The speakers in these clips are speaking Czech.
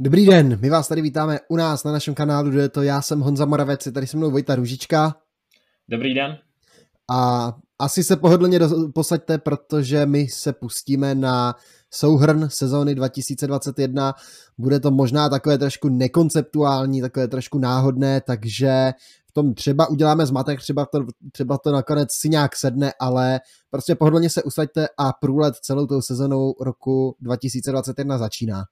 Dobrý den, my vás tady vítáme u nás na našem kanálu, kde je to já jsem Honza Moravec, je tady se mnou Vojta Ružička. Dobrý den. A asi se pohodlně posaďte, protože my se pustíme na souhrn sezóny 2021. Bude to možná takové trošku nekonceptuální, takové trošku náhodné, takže v tom třeba uděláme zmatek, třeba to, třeba to nakonec si nějak sedne, ale prostě pohodlně se usaďte a průlet celou tou sezonou roku 2021 začíná.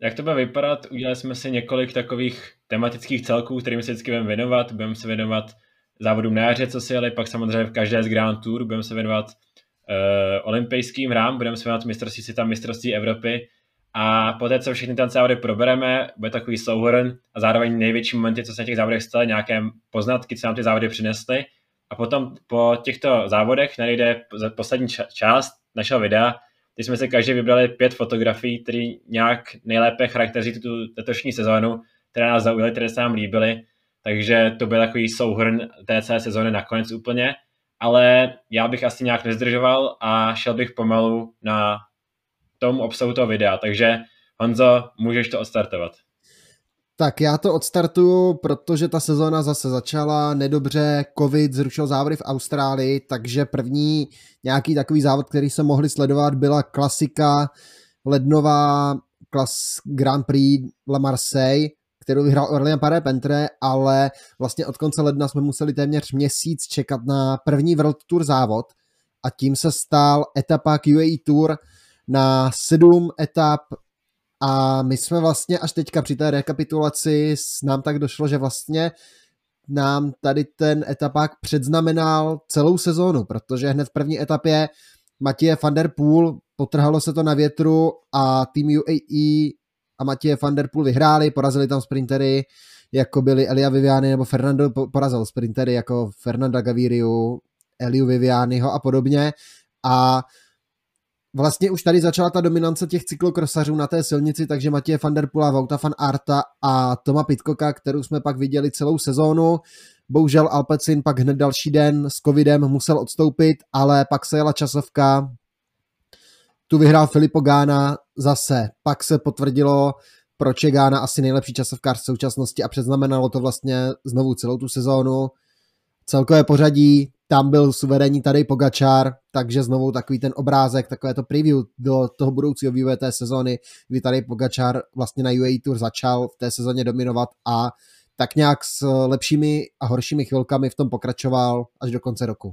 Jak to bude vypadat? Udělali jsme si několik takových tematických celků, kterým se vždycky budeme věnovat. Budeme se věnovat závodům na jaře, co si jeli, pak samozřejmě v každé z Grand Tour budeme se věnovat uh, olympijským hrám, budeme se věnovat mistrovství světa, mistrovství Evropy a poté, co všechny ty závody probereme, bude takový souhrn a zároveň největší momenty, co se na těch závodech staly, nějaké poznatky, co nám ty závody přinesly. A potom po těchto závodech najde poslední část našeho videa, kdy jsme si každý vybrali pět fotografií, které nějak nejlépe charakterizují tu letošní sezónu, které nás zaujaly, které se nám líbily. Takže to byl takový souhrn té celé sezóny nakonec úplně. Ale já bych asi nějak nezdržoval a šel bych pomalu na tom obsahu toho videa. Takže Honzo, můžeš to odstartovat. Tak já to odstartuju, protože ta sezóna zase začala nedobře, covid zrušil závody v Austrálii, takže první nějaký takový závod, který se mohli sledovat, byla klasika lednová klas Grand Prix La Marseille, kterou vyhrál Orléans Paré Pentre, ale vlastně od konce ledna jsme museli téměř měsíc čekat na první World Tour závod a tím se stal etapa QAE Tour na sedm etap a my jsme vlastně až teďka při té rekapitulaci nám tak došlo, že vlastně nám tady ten etapák předznamenal celou sezónu, protože hned v první etapě Matěje van der Poel potrhalo se to na větru a tým UAE a Matěje van der Poel vyhráli, porazili tam sprintery, jako byli Elia Viviani nebo Fernando porazil sprintery jako Fernanda Gaviriu, Eliu Vivianiho a podobně. A vlastně už tady začala ta dominance těch cyklokrosařů na té silnici, takže Matěje van der Pula, Vauta van Arta a Toma Pitkoka, kterou jsme pak viděli celou sezónu. Bohužel Alpecin pak hned další den s covidem musel odstoupit, ale pak se jela časovka, tu vyhrál Filippo Gána zase. Pak se potvrdilo, proč je Gána asi nejlepší časovkář v současnosti a předznamenalo to vlastně znovu celou tu sezónu. Celkové pořadí tam byl suverénní tady Pogačár, takže znovu takový ten obrázek, takové to preview do toho budoucího vývoje té sezóny, kdy tady Pogačár vlastně na UAE Tour začal v té sezóně dominovat a tak nějak s lepšími a horšími chvilkami v tom pokračoval až do konce roku.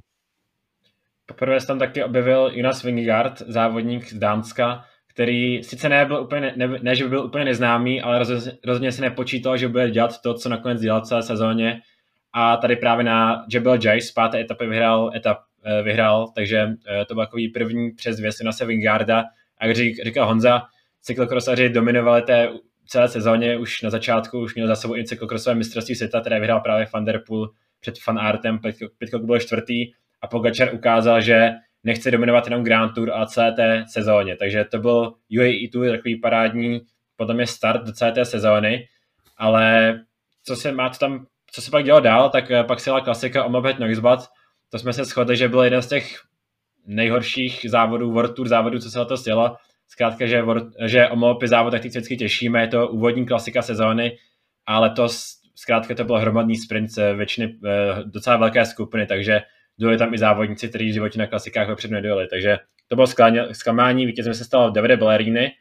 Poprvé se tam taky objevil Jonas Vingegaard, závodník z Dánska, který sice nebyl úplně, ne, ne, že by byl úplně neznámý, ale rozhodně, rozhodně si nepočítal, že bude dělat to, co nakonec dělal celé sezóně a tady právě na Jebel Jay z páté etapy vyhrál, etap, eh, vyhrál takže eh, to byl takový první předzvěst na Vingarda a jak řík, říkal Honza, cyklokrosaři dominovali té celé sezóně, už na začátku už měl za sebou i cyklokrosové mistrovství světa, které vyhrál právě Van Der Poel před Fan Artem, Pitcock byl čtvrtý a Pogačar ukázal, že nechce dominovat jenom Grand Tour a celé té sezóně, takže to byl UAE Tour takový parádní podle mě start do celé té sezóny, ale co se má tam co se pak dělo dál, tak eh, pak se jela klasika Omlopet Noisbat. To jsme se shodli, že byl jeden z těch nejhorších závodů, World Tour závodů, co se letos dělo. Zkrátka, že, že Omlopy závod tak vždycky těšíme, je to úvodní klasika sezóny, ale to zkrátka to byl hromadný sprint většiny eh, docela velké skupiny, takže dojeli tam i závodníci, kteří v životě na klasikách vepředu nedojeli. Takže to bylo zklamání, vítězem se stalo Davide Ballerini,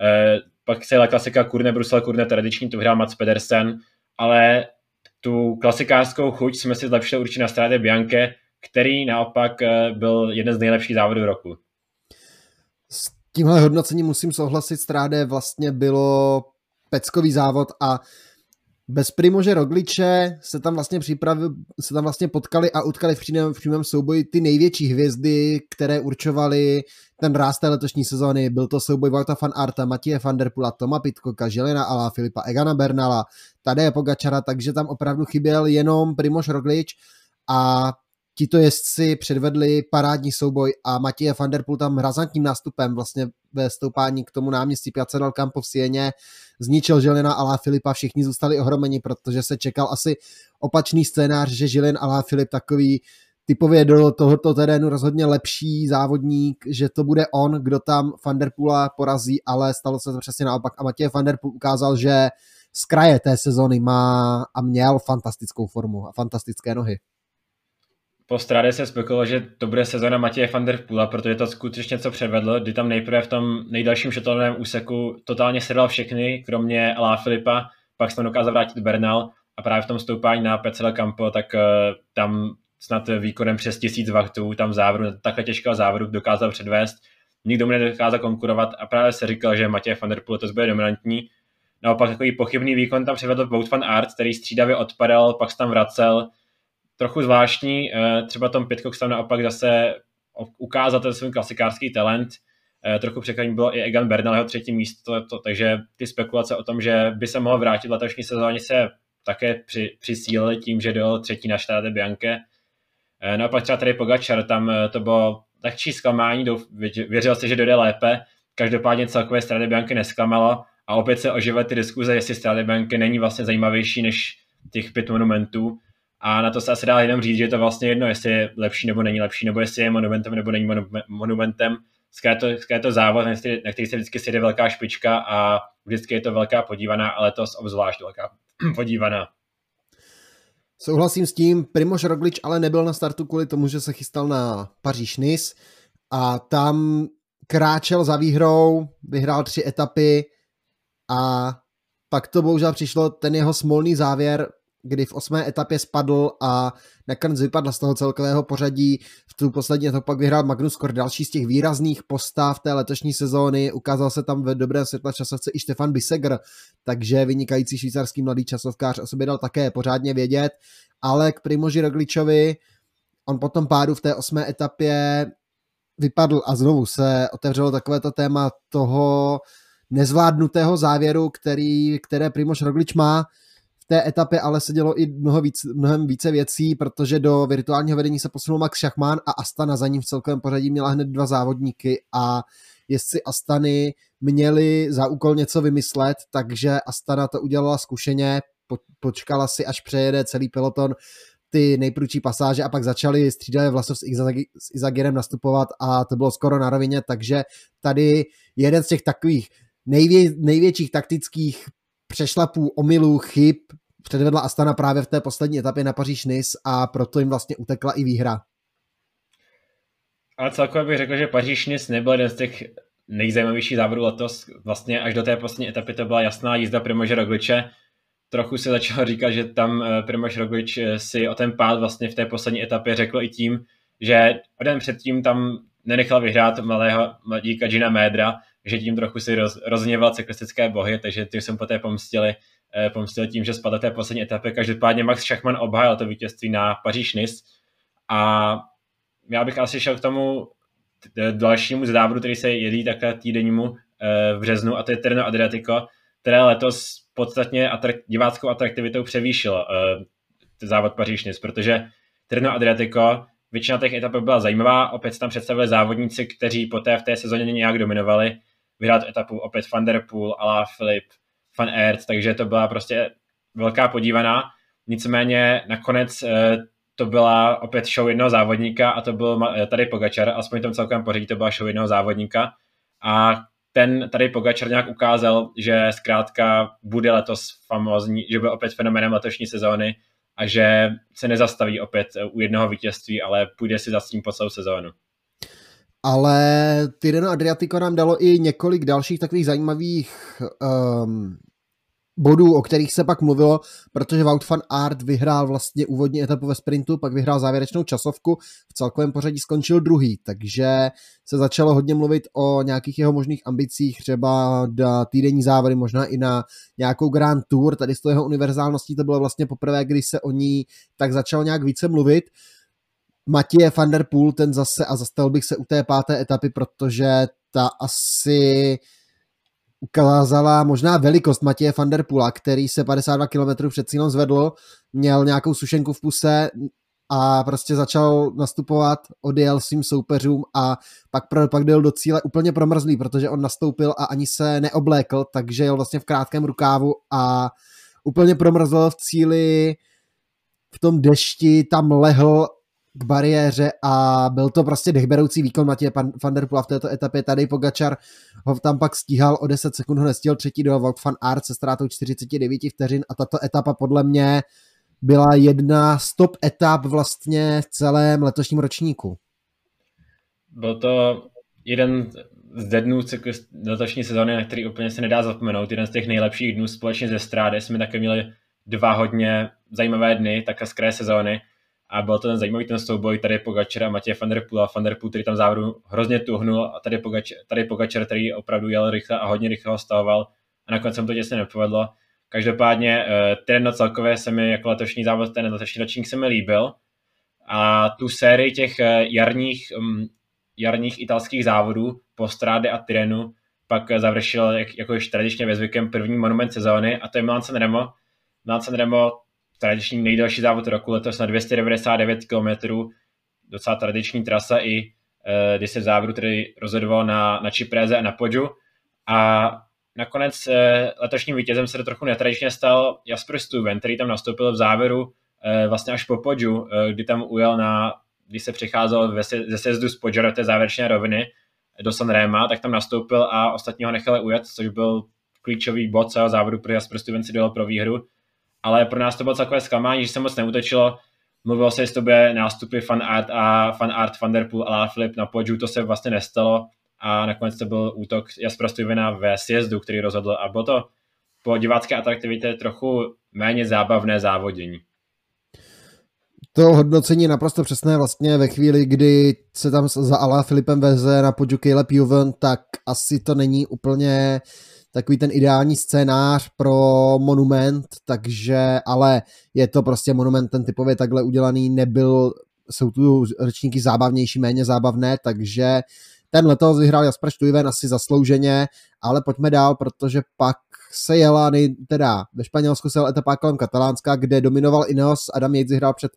eh, pak se jela klasika Kurne Brusel, Kurne tradiční, tu vyhrál Mats Pedersen, ale tu klasikářskou chuť jsme si zlepšili určitě na Strade Bianche, který naopak eh, byl jeden z nejlepších závodů roku. S tímhle hodnocením musím souhlasit, Stráde vlastně bylo peckový závod a bez Primože Rogliče se tam vlastně připravi, se tam vlastně potkali a utkali v přímém, v přímém souboji ty největší hvězdy, které určovaly ten ráz té letošní sezóny. Byl to souboj Vauta van Arta, Matěje van der Pula, Toma Pitkoka, Želina Ala, Filipa Egana Bernala, Tadeje Pogačara, takže tam opravdu chyběl jenom Primož Roglič a tito jezdci předvedli parádní souboj a Matěje van der Poel tam razantním nástupem vlastně ve stoupání k tomu náměstí Piazza del Campo v Sieně zničil Žilina a Filipa, všichni zůstali ohromeni, protože se čekal asi opačný scénář, že Žilin a Filip takový typově do tohoto terénu rozhodně lepší závodník, že to bude on, kdo tam Vanderpoola porazí, ale stalo se to přesně naopak a Matěj Vanderpool ukázal, že z kraje té sezony má a měl fantastickou formu a fantastické nohy. Po Strade se spekulo, že to bude sezona Matěje van der Poola, protože to skutečně co předvedl, kdy tam nejprve v tom nejdalším šotovném úseku totálně sedal všechny, kromě Alá Filipa, pak se tam dokázal vrátit Bernal a právě v tom stoupání na Pecel Campo, tak uh, tam snad výkonem přes tisíc vachtů, tam v závodu, takhle těžkého závodu dokázal předvést, nikdo mu nedokázal konkurovat a právě se říkal, že Matěj van der Poel to bude dominantní. Naopak takový pochybný výkon tam předvedl Wout van Aert, který střídavě odpadal, pak se tam vracel, trochu zvláštní, eh, třeba Tom Pitcock tam naopak zase ukázal ten svůj klasikářský talent, eh, trochu překvapení bylo i Egan Bernal, jeho třetí místo, to, takže ty spekulace o tom, že by se mohl vrátit v letošní sezóně se také při, přisílili tím, že dojel třetí na Štáde Bianke. Eh, naopak třeba tady Pogačar, tam to bylo takčí zklamání, věřil si, že dojde lépe, každopádně celkové Strade Bianke nesklamalo a opět se oživily ty diskuze, jestli Strade Bianke není vlastně zajímavější než těch pět monumentů. A na to se asi dá jenom říct, že je to vlastně jedno, jestli je lepší nebo není lepší, nebo jestli je monumentem nebo není monumentem. Zkrátka je to závod, na který, na který se vždycky sjede velká špička a vždycky je to velká podívaná, ale letos obzvlášť velká podívaná. Souhlasím s tím, Primož Roglič ale nebyl na startu kvůli tomu, že se chystal na paříž nice a tam kráčel za výhrou, vyhrál tři etapy a pak to bohužel přišlo ten jeho smolný závěr, kdy v osmé etapě spadl a nakonec vypadl z toho celkového pořadí. V tu poslední etapu pak vyhrál Magnus Kort, další z těch výrazných postav té letošní sezóny. Ukázal se tam ve dobré světle časovce i Stefan Bisegr, takže vynikající švýcarský mladý časovkář o sobě dal také pořádně vědět. Ale k Primoži Rogličovi, on potom pádu v té osmé etapě vypadl a znovu se otevřelo takovéto téma toho nezvládnutého závěru, který, které Primož Roglič má té etapě ale se dělo i mnoho víc, mnohem více věcí, protože do virtuálního vedení se posunul Max Schachmann a Astana za ním v celkovém pořadí měla hned dva závodníky a jestli Astany měli za úkol něco vymyslet, takže Astana to udělala zkušeně, počkala si, až přejede celý peloton ty nejprudší pasáže a pak začali střídavě Vlasov s, s Izagirem nastupovat a to bylo skoro na rovině, takže tady jeden z těch takových nejvě, největších taktických přešlapů, omylů, chyb předvedla Astana právě v té poslední etapě na paříž nice a proto jim vlastně utekla i výhra. Ale celkově bych řekl, že paříž nice nebyl jeden z těch nejzajímavějších závodů letos. Vlastně až do té poslední etapy to byla jasná jízda Primože Rogliče. Trochu se začalo říkat, že tam eh, Primož Roglič eh, si o ten pád vlastně v té poslední etapě řekl i tím, že o den předtím tam nenechal vyhrát malého mladíka Gina Médra, že tím trochu si roz, rozněval cyklistické bohy, takže ty jsem poté pomstili, pomstil tím, že spadl té poslední etapy. Každopádně Max Schachmann obhájil to vítězství na paříž nice a já bych asi šel k tomu dalšímu závodu, který se jedí takhle týdennímu eh, v březnu a to je Terno Adriatico, které letos podstatně atrak- diváckou atraktivitou převýšilo eh, závod paříž nice protože Terno Adriatico většina těch etap byla zajímavá, opět tam představili závodníci, kteří poté v té sezóně nějak dominovali, vyhrát etapu opět Van Der Poel, Ala Filip, Van Aert, takže to byla prostě velká podívaná. Nicméně nakonec eh, to byla opět show jednoho závodníka a to byl eh, tady Pogačar, aspoň tom celkovém pořadí to byla show jednoho závodníka a ten tady Pogačar nějak ukázal, že zkrátka bude letos famózní, že byl opět fenomenem letošní sezóny a že se nezastaví opět u jednoho vítězství, ale půjde si za tím po celou sezónu ale Tireno Adriatico nám dalo i několik dalších takových zajímavých um, bodů, o kterých se pak mluvilo, protože Wout van Aert vyhrál vlastně úvodní etapu ve sprintu, pak vyhrál závěrečnou časovku, v celkovém pořadí skončil druhý, takže se začalo hodně mluvit o nějakých jeho možných ambicích, třeba na týdenní závody, možná i na nějakou Grand Tour, tady z toho jeho univerzálností to bylo vlastně poprvé, kdy se o ní tak začalo nějak více mluvit. Matěje van der Poel, ten zase, a zastavil bych se u té páté etapy, protože ta asi ukázala možná velikost Matěje van der Poola, který se 52 km před cílem zvedl, měl nějakou sušenku v puse a prostě začal nastupovat, odjel svým soupeřům a pak, pak byl do cíle úplně promrzlý, protože on nastoupil a ani se neoblékl, takže jel vlastně v krátkém rukávu a úplně promrzl v cíli v tom dešti, tam lehl k bariéře a byl to prostě dechberoucí výkon Matěje van der Poola v této etapě. Tady Pogačar ho tam pak stíhal o 10 sekund, ho nestihl třetí do Wout van Aert se ztrátou 49 vteřin a tato etapa podle mě byla jedna z top etap vlastně v celém letošním ročníku. Byl to jeden z dnů letošní sezóny, na který úplně se nedá zapomenout. Jeden z těch nejlepších dnů společně ze Strády. Jsme také měli dva hodně zajímavé dny, také z kraje sezóny. A byl to ten zajímavý ten souboj tady Pogačera a Matěje van der Poel, Van der Poel, který tam závodu hrozně tuhnul a tady Pogačer, tady Pogačer, který opravdu jel rychle a hodně rychle stavoval a nakonec se mu to těsně nepovedlo. Každopádně eh, ten celkově se mi jako letošní závod, ten letošní ročník se mi líbil a tu sérii těch eh, jarních, mm, jarních italských závodů po Stráde a Tyrenu pak završil jak, jako již tradičně ve zvykem první monument sezóny a to je Milan Sanremo. Milan Sanremo tradiční nejdelší závod roku, letos na 299 km, docela tradiční trasa i eh, kdy se v závodu tedy rozhodoval na, na Čipréze a na Podžu. A nakonec eh, letošním vítězem se to trochu netradičně stal Jasper Stuven, který tam nastoupil v závěru eh, vlastně až po Podžu, kdy tam ujel na, když se přicházel ze sezdu z Podžu do té závěrečné roviny do Sanrema, tak tam nastoupil a ostatní ho nechali ujet, což byl klíčový bod celého závodu, pro Jasper Stuven si dojel pro výhru ale pro nás to bylo takové zklamání, že se moc neutečilo. Mluvilo se, že to bude nástupy fan art a fan art Van Der Poel a Flip na podžu, to se vlastně nestalo a nakonec to byl útok Jaspera Stuyvena ve sjezdu, který rozhodl a bylo to po divácké atraktivitě trochu méně zábavné závodění. To hodnocení je naprosto přesné vlastně ve chvíli, kdy se tam za Ala Filipem veze na podžu Caleb Juven, tak asi to není úplně uh, takový ten ideální scénář pro monument, takže, ale je to prostě monument ten typově takhle udělaný, nebyl, jsou tu ročníky zábavnější, méně zábavné, takže ten letos vyhrál Jasper Stuyven asi zaslouženě, ale pojďme dál, protože pak se jela, nej, teda ve Španělsku se jela etapa kolem Katalánska, kde dominoval Ineos, Adam Yates vyhrál před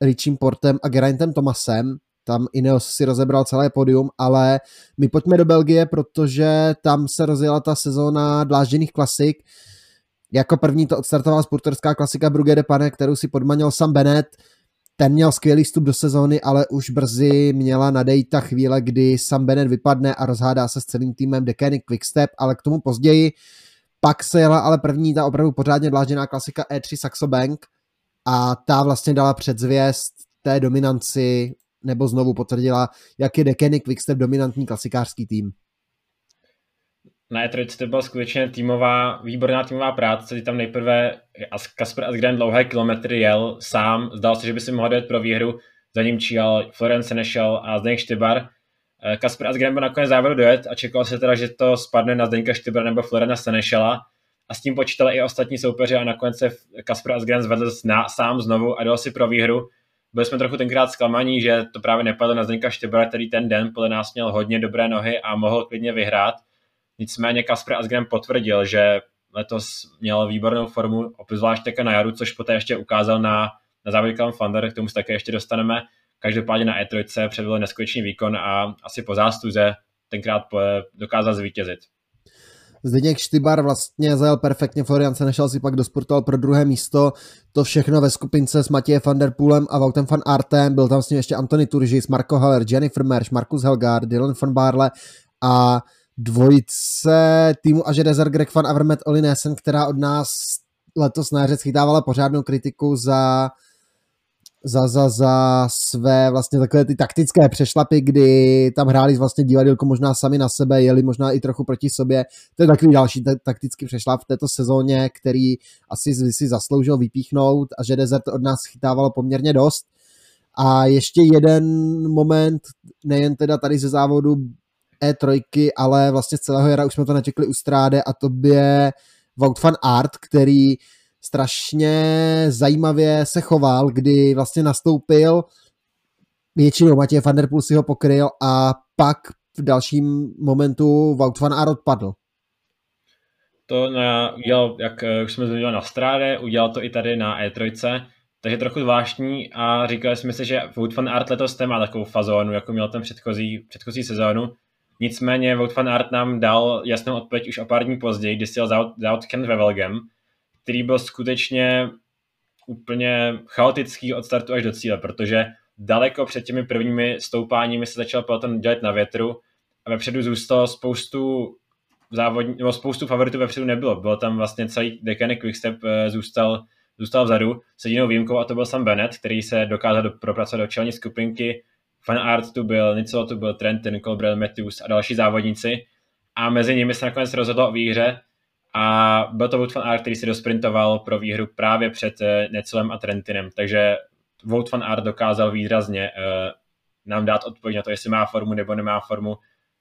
Richiem Portem a Geraintem Tomasem, tam Ineos si rozebral celé podium, ale my pojďme do Belgie, protože tam se rozjela ta sezóna dlážděných klasik. Jako první to odstartovala sporterská klasika Brugge de Pane, kterou si podmanil Sam Bennett. Ten měl skvělý vstup do sezóny, ale už brzy měla nadejít ta chvíle, kdy Sam Bennett vypadne a rozhádá se s celým týmem Decanic Quickstep, ale k tomu později. Pak se jela ale první ta opravdu pořádně dlážděná klasika E3 Saxo Bank a ta vlastně dala předzvěst té dominanci nebo znovu potvrdila, jak je Dekeny Quickstep dominantní klasikářský tým. Na E3 to byla skutečně týmová, výborná týmová práce, kdy tam nejprve Kasper Asgren dlouhé kilometry jel sám, zdal se, že by si mohl jít pro výhru, za ním číhal Florence nešel a Zdeněk Štybar. Eh, Kasper Asgren byl nakonec závěru dojet a čekal se teda, že to spadne na Zdeňka Štybar nebo Florena Senešela a s tím počítali i ostatní soupeři a nakonec se Kasper Asgren zvedl sám znovu a dal si pro výhru byli jsme trochu tenkrát zklamaní, že to právě nepadlo na Zdeňka Štebra, který ten den podle nás měl hodně dobré nohy a mohl klidně vyhrát. Nicméně Kasper Asgren potvrdil, že letos měl výbornou formu, obzvlášť také na jaru, což poté ještě ukázal na, na závodě Callum Thunder, k tomu se také ještě dostaneme. Každopádně na E3 předvedl neskutečný výkon a asi po zástuze tenkrát dokázal zvítězit. Zdeněk Štybar vlastně zajel perfektně, Florian se nešel si pak dosportoval pro druhé místo, to všechno ve skupince s Matějem van der Poolem a Vautem van Artem, byl tam s ním ještě Antony Turžis, Marco Haller, Jennifer Mersch, Markus Helgard, Dylan van Barle a dvojice týmu Aže Desert Greg van Avermet Oli Nesen, která od nás letos na jaře schytávala pořádnou kritiku za za, za, za své vlastně takové ty taktické přešlapy, kdy tam hráli vlastně divadílko možná sami na sebe, jeli možná i trochu proti sobě. To je takový další t- taktický přešlap v této sezóně, který asi si zasloužil vypíchnout a že Desert od nás chytávalo poměrně dost. A ještě jeden moment, nejen teda tady ze závodu E3, ale vlastně z celého jara už jsme to nečekli u Stráde a to je van Art, který strašně zajímavě se choval, kdy vlastně nastoupil, většinou Matěj van der Poel si ho pokryl a pak v dalším momentu Wout van Aert odpadl. To na, udělal, jak eh, už jsme zmiňovali na Stráde, udělal to i tady na E3, takže trochu zvláštní a říkali jsme si, že Wout van Aert letos nemá takovou fazónu, jako měl ten předchozí, předchozí sezónu. Nicméně Wout van Aert nám dal jasnou odpověď už o pár dní později, kdy si jel závod Kent Wevelgem, který byl skutečně úplně chaotický od startu až do cíle, protože daleko před těmi prvními stoupáními se začal peloton dělat na větru a vepředu zůstalo spoustu závodní, nebo spoustu favoritů vepředu nebylo. Bylo tam vlastně celý Decanic Quickstep eh, zůstal, zůstal vzadu s jedinou výjimkou a to byl Sam Bennett, který se dokázal do, propracovat do čelní skupinky. Fan Art tu byl, Nicolo tu byl, Trentin, Colbrell, Matthews a další závodníci. A mezi nimi se nakonec rozhodlo o výhře a byl to Wout van Aert, který si dosprintoval pro výhru právě před eh, Necelem a Trentinem. Takže Wout van Aert dokázal výrazně uh, nám dát odpověď na to, jestli má formu nebo nemá formu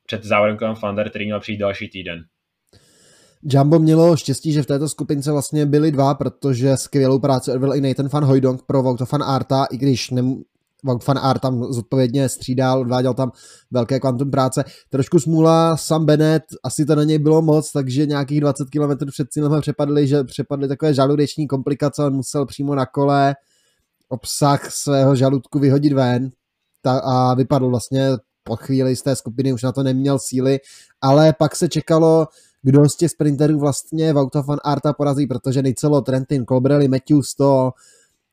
před závodem kolem Flander, který měl přijít další týden. Jumbo mělo štěstí, že v této skupince vlastně byli dva, protože skvělou práci odvedl i Nathan van Hooydonk pro Wout van Arta, i když ne, Wout van Aert tam zodpovědně střídal, odváděl tam velké kvantum práce. Trošku smůla Sam Bennett, asi to na něj bylo moc, takže nějakých 20 km před cílem přepadli, že přepadly takové žaludeční komplikace, on musel přímo na kole obsah svého žaludku vyhodit ven ta, a vypadl vlastně po chvíli z té skupiny, už na to neměl síly, ale pak se čekalo, kdo z těch sprinterů vlastně Vauta van Arta porazí, protože nejcelo Trentin, Colbrelli, Matthews, to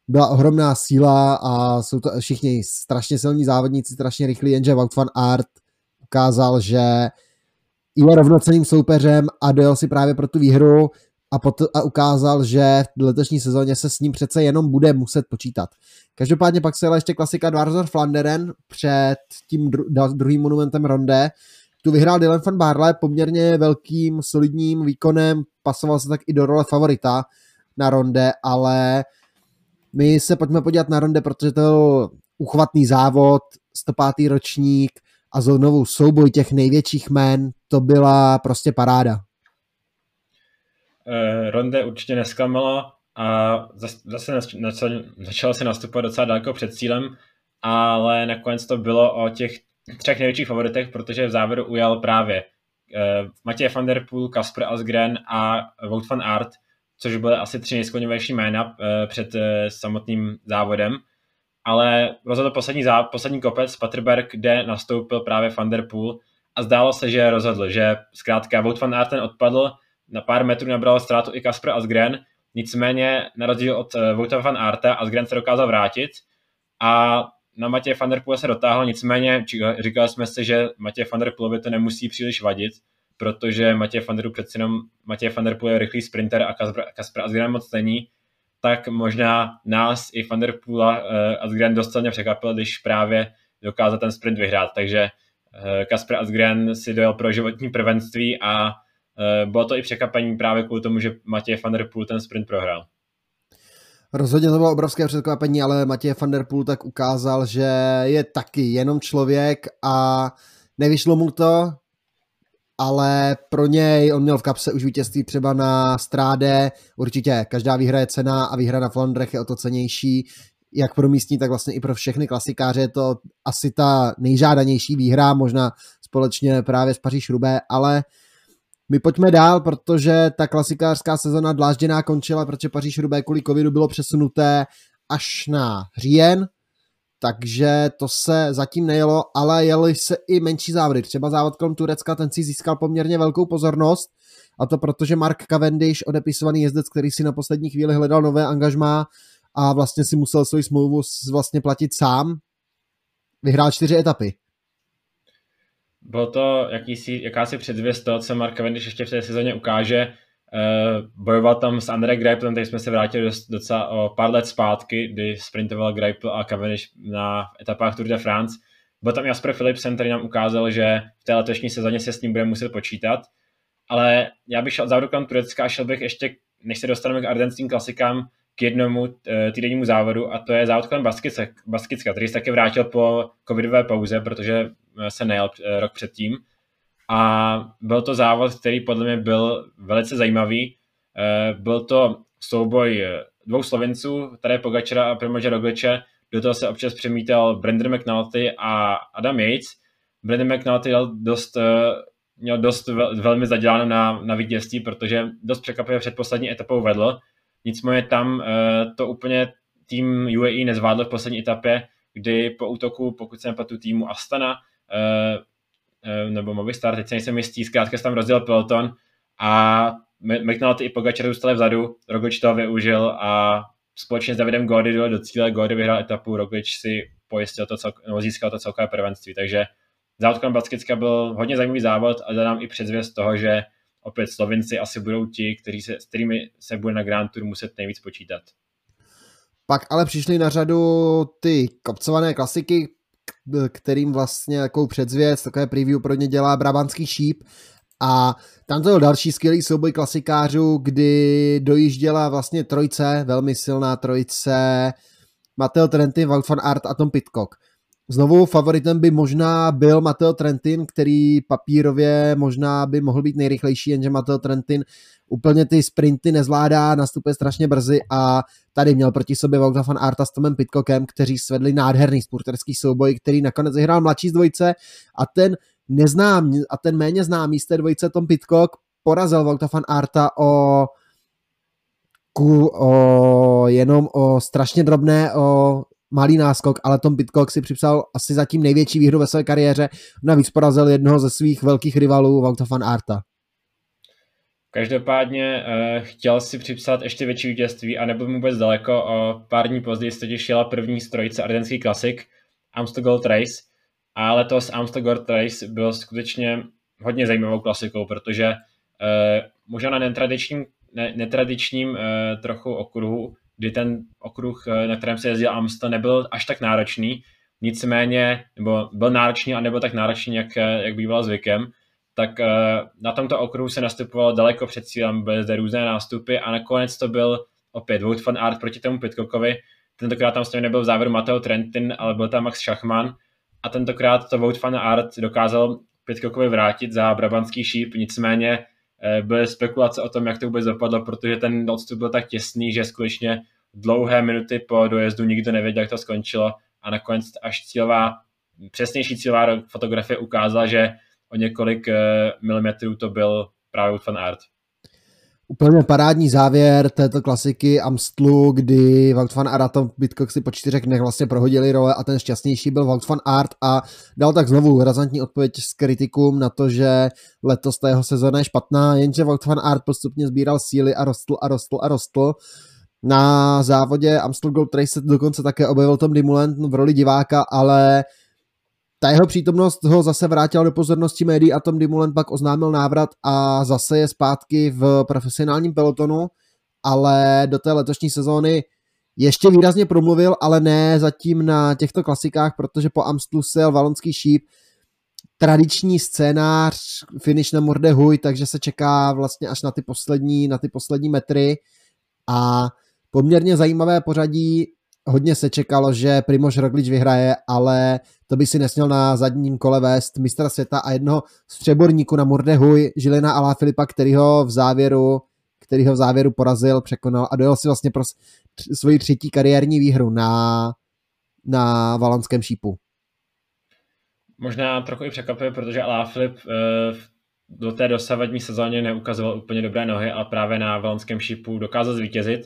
byla ohromná síla a jsou to všichni strašně silní závodníci, strašně rychlí, jenže Wout van Art ukázal, že je rovnoceným soupeřem a dojel si právě pro tu výhru a, pot- a ukázal, že v letošní sezóně se s ním přece jenom bude muset počítat. Každopádně pak se jela ještě klasika Dvarzor Flanderen před tím dru- druhým monumentem Ronde. Tu vyhrál Dylan van Barle poměrně velkým, solidním výkonem, pasoval se tak i do role favorita na Ronde, ale my se pojďme podívat na Ronde, protože to byl uchvatný závod, 105. ročník a znovu souboj těch největších men, to byla prostě paráda. Uh, Ronde určitě nesklamala a zase začal, se nastupovat docela daleko před cílem, ale nakonec to bylo o těch třech největších favoritech, protože v závěru ujal právě uh, Matěj van der Poel, Kasper Asgren a Wout van Aert, což byly asi tři nejsklonější jména uh, před uh, samotným závodem. Ale rozhodl poslední, zá, poslední kopec Paterberg, kde nastoupil právě Van der Poel. A zdálo se, že rozhodl, že zkrátka Wout van Aert ten odpadl, na pár metrů nabral ztrátu i Kasper Asgren, nicméně na rozdíl od uh, Wouta van Arta Asgren se dokázal vrátit a na Matěje van der Poel se dotáhl, nicméně říkali jsme si, že Matěj van der Poelovi to nemusí příliš vadit, protože Matěj van der přeci jenom Matěj van der je rychlý sprinter a Kasper, Kasper Asgren moc není, tak možná nás i van der Poola uh, Asgren dost překvapil, když právě dokázal ten sprint vyhrát, takže uh, Kasper Asgren si dojel pro životní prvenství a uh, bylo to i překvapení právě kvůli tomu, že Matěj van der ten sprint prohrál. Rozhodně to bylo obrovské překvapení, ale Matěj van der Poel tak ukázal, že je taky jenom člověk a nevyšlo mu to, ale pro něj on měl v kapse už vítězství třeba na stráde, určitě každá výhra je cena a výhra na Flandrech je o to cenější, jak pro místní, tak vlastně i pro všechny klasikáře je to asi ta nejžádanější výhra, možná společně právě s Paříž Rubé, ale my pojďme dál, protože ta klasikářská sezona dlážděná končila, protože Paříž Rubé kvůli covidu bylo přesunuté až na říjen, takže to se zatím nejelo, ale jeli se i menší závody. Třeba závod kolem Turecka, ten si získal poměrně velkou pozornost, a to protože Mark Cavendish, odepisovaný jezdec, který si na poslední chvíli hledal nové angažmá a vlastně si musel svoji smlouvu vlastně platit sám, vyhrál čtyři etapy. Bylo to jakýsi, jakási předzvěst toho, co Mark Cavendish ještě v té sezóně ukáže. Uh, bojoval tam s André Greipelem, teď jsme se vrátili docela o pár let zpátky, kdy sprintoval Greipel a Cavendish na etapách Tour de France. Byl tam Jasper Philipsen, který nám ukázal, že v té letošní sezóně se s ním bude muset počítat. Ale já bych šel závodu kolem Turecka a šel bych ještě, než se dostaneme k ardenským klasikám, k jednomu eh, týdennímu závodu a to je závod kolem Baskicka, který se taky vrátil po covidové pauze, protože se nejel rok předtím a byl to závod, který podle mě byl velice zajímavý. Eh, byl to souboj dvou Slovenců, tady Pogačera a Primože Rogliče, do toho se občas přemítal Brendan McNulty a Adam Yates. Brendan McNulty měl dost, eh, měl dost velmi zaděláno na, na vítězství, protože dost překvapivě před poslední etapou vedl. Nicméně tam eh, to úplně tým UAE nezvládl v poslední etapě, kdy po útoku, pokud se nepletu týmu Astana, Eh, nebo Movistar, teď se nejsem jistý, zkrátka se tam rozdělil peloton a McNulty i Pogačar zůstali vzadu, Roglič to využil a společně s Davidem Gordy dojel do cíle, Gordy vyhrál etapu, Roglič si pojistil to, cel, nebo získal to celkové prvenství. Takže závod kolem Baskicka byl hodně zajímavý závod a dá nám i předzvěst toho, že opět Slovinci asi budou ti, kteří se, s kterými se bude na Grand Tour muset nejvíc počítat. Pak ale přišly na řadu ty kopcované klasiky, kterým vlastně takovou předzvěst, takové preview pro ně dělá Brabantský šíp a tam to byl další skvělý souboj klasikářů, kdy dojížděla vlastně trojce, velmi silná trojce, Mateo Trentin, Wout van Aert a Tom Pitcock. Znovu favoritem by možná byl Mateo Trentin, který papírově možná by mohl být nejrychlejší, jenže Mateo Trentin úplně ty sprinty nezvládá, nastupuje strašně brzy a tady měl proti sobě Vouta van Arta s Tomem Pitcockem, kteří svedli nádherný spurterský souboj, který nakonec vyhrál mladší z dvojce a ten neznám a ten méně známý z té dvojice Tom Pitcock porazil Vouta van Arta o, ku, o jenom o strašně drobné, o malý náskok, ale Tom Pitcock si připsal asi zatím největší výhru ve své kariéře. Navíc porazil jednoho ze svých velkých rivalů, Vouta van Arta. Každopádně uh, chtěl si připsat ještě větší vítězství a nebyl mu vůbec daleko. O pár dní později se totiž jela první strojice Ardenský klasik Amstel Gold Race a letos Amstel Gold Race byl skutečně hodně zajímavou klasikou, protože uh, možná na netradičním, ne, netradičním uh, trochu okruhu, kdy ten okruh, uh, na kterém se jezdil Amstel, nebyl až tak náročný, nicméně, nebo byl náročný a nebyl tak náročný, jak, jak býval zvykem, tak uh, na tomto okruhu se nastupovalo daleko před cílem, byly zde různé nástupy a nakonec to byl opět Wout van Art proti tomu Pitcockovi. Tentokrát tam s nebyl v závěru Mateo Trentin, ale byl tam Max Schachmann. A tentokrát to Wout van Art dokázal Pitcockovi vrátit za brabantský šíp, nicméně uh, byly spekulace o tom, jak to vůbec dopadlo, protože ten odstup byl tak těsný, že skutečně dlouhé minuty po dojezdu nikdo nevěděl, jak to skončilo. A nakonec až cílová, přesnější cílová fotografie ukázala, že o několik eh, milimetrů to byl právě Fan Art. Úplně parádní závěr této klasiky Amstlu, kdy Wout van Aert a Bitcock si po čtyřech dnech vlastně prohodili role a ten šťastnější byl Wout van Aert a dal tak znovu razantní odpověď s kritikům na to, že letos ta jeho sezóna je špatná, jenže Wout van Aert postupně sbíral síly a rostl a rostl a rostl. Na závodě Amstel Gold Race se dokonce také objevil Tom Dumoulin v roli diváka, ale ta jeho přítomnost ho zase vrátila do pozornosti médií a Tom Dumoulin pak oznámil návrat a zase je zpátky v profesionálním pelotonu, ale do té letošní sezóny ještě výrazně promluvil, ale ne zatím na těchto klasikách, protože po Amstlu sel valonský šíp, tradiční scénář, finish na Morde Huj, takže se čeká vlastně až na ty poslední, na ty poslední metry. A poměrně zajímavé pořadí hodně se čekalo, že Primož Roglič vyhraje, ale to by si nesměl na zadním kole vést mistra světa a jednoho z přeborníků na Murdehuj, Žilina Alá Filipa, který ho v závěru který ho v závěru porazil, překonal a dojel si vlastně pro svoji třetí kariérní výhru na, na Valonském šípu. Možná trochu i překvapuje, protože Alá Filip eh, do té dosavadní sezóně neukazoval úplně dobré nohy, ale právě na Valonském šípu dokázal zvítězit.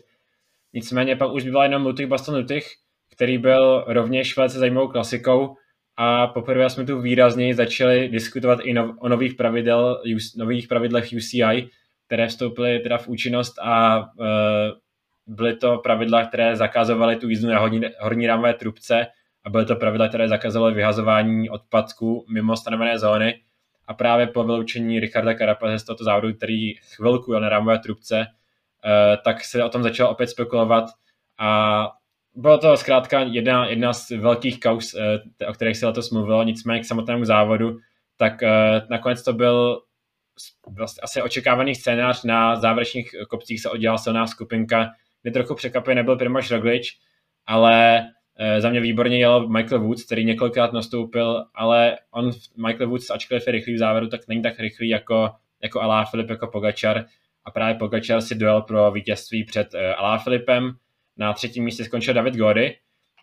Nicméně pak už byla jenom Lutych Baston Lutych, který byl rovněž velice zajímavou klasikou a poprvé jsme tu výrazněji začali diskutovat i o nových, pravidel, nových pravidlech UCI, které vstoupily teda v účinnost a uh, byly to pravidla, které zakazovaly tu jízdu na horní, horní rámové trubce a byly to pravidla, které zakazovaly vyhazování odpadků mimo stanovené zóny. A právě po vyloučení Richarda Carapace z tohoto závodu, který chvilku jel na rámové trubce, tak se o tom začalo opět spekulovat a bylo to zkrátka jedna, jedna z velkých kaus, eh, o kterých se letos mluvilo, nicméně k samotnému závodu, tak eh, nakonec to byl vlastně asi očekávaný scénář. Na závěrečných kopcích se oddělala silná skupinka, kde trochu překvapuje nebyl Primož Roglič, ale za mě výborně jel Michael Woods, který několikrát nastoupil, ale on, Michael Woods, ačkoliv je rychlý v závěru, tak není tak rychlý jako, jako Alá Filip, jako Pogačar a právě Pogačar si dojel pro vítězství před uh, Alá Filipem. Na třetím místě skončil David Gody.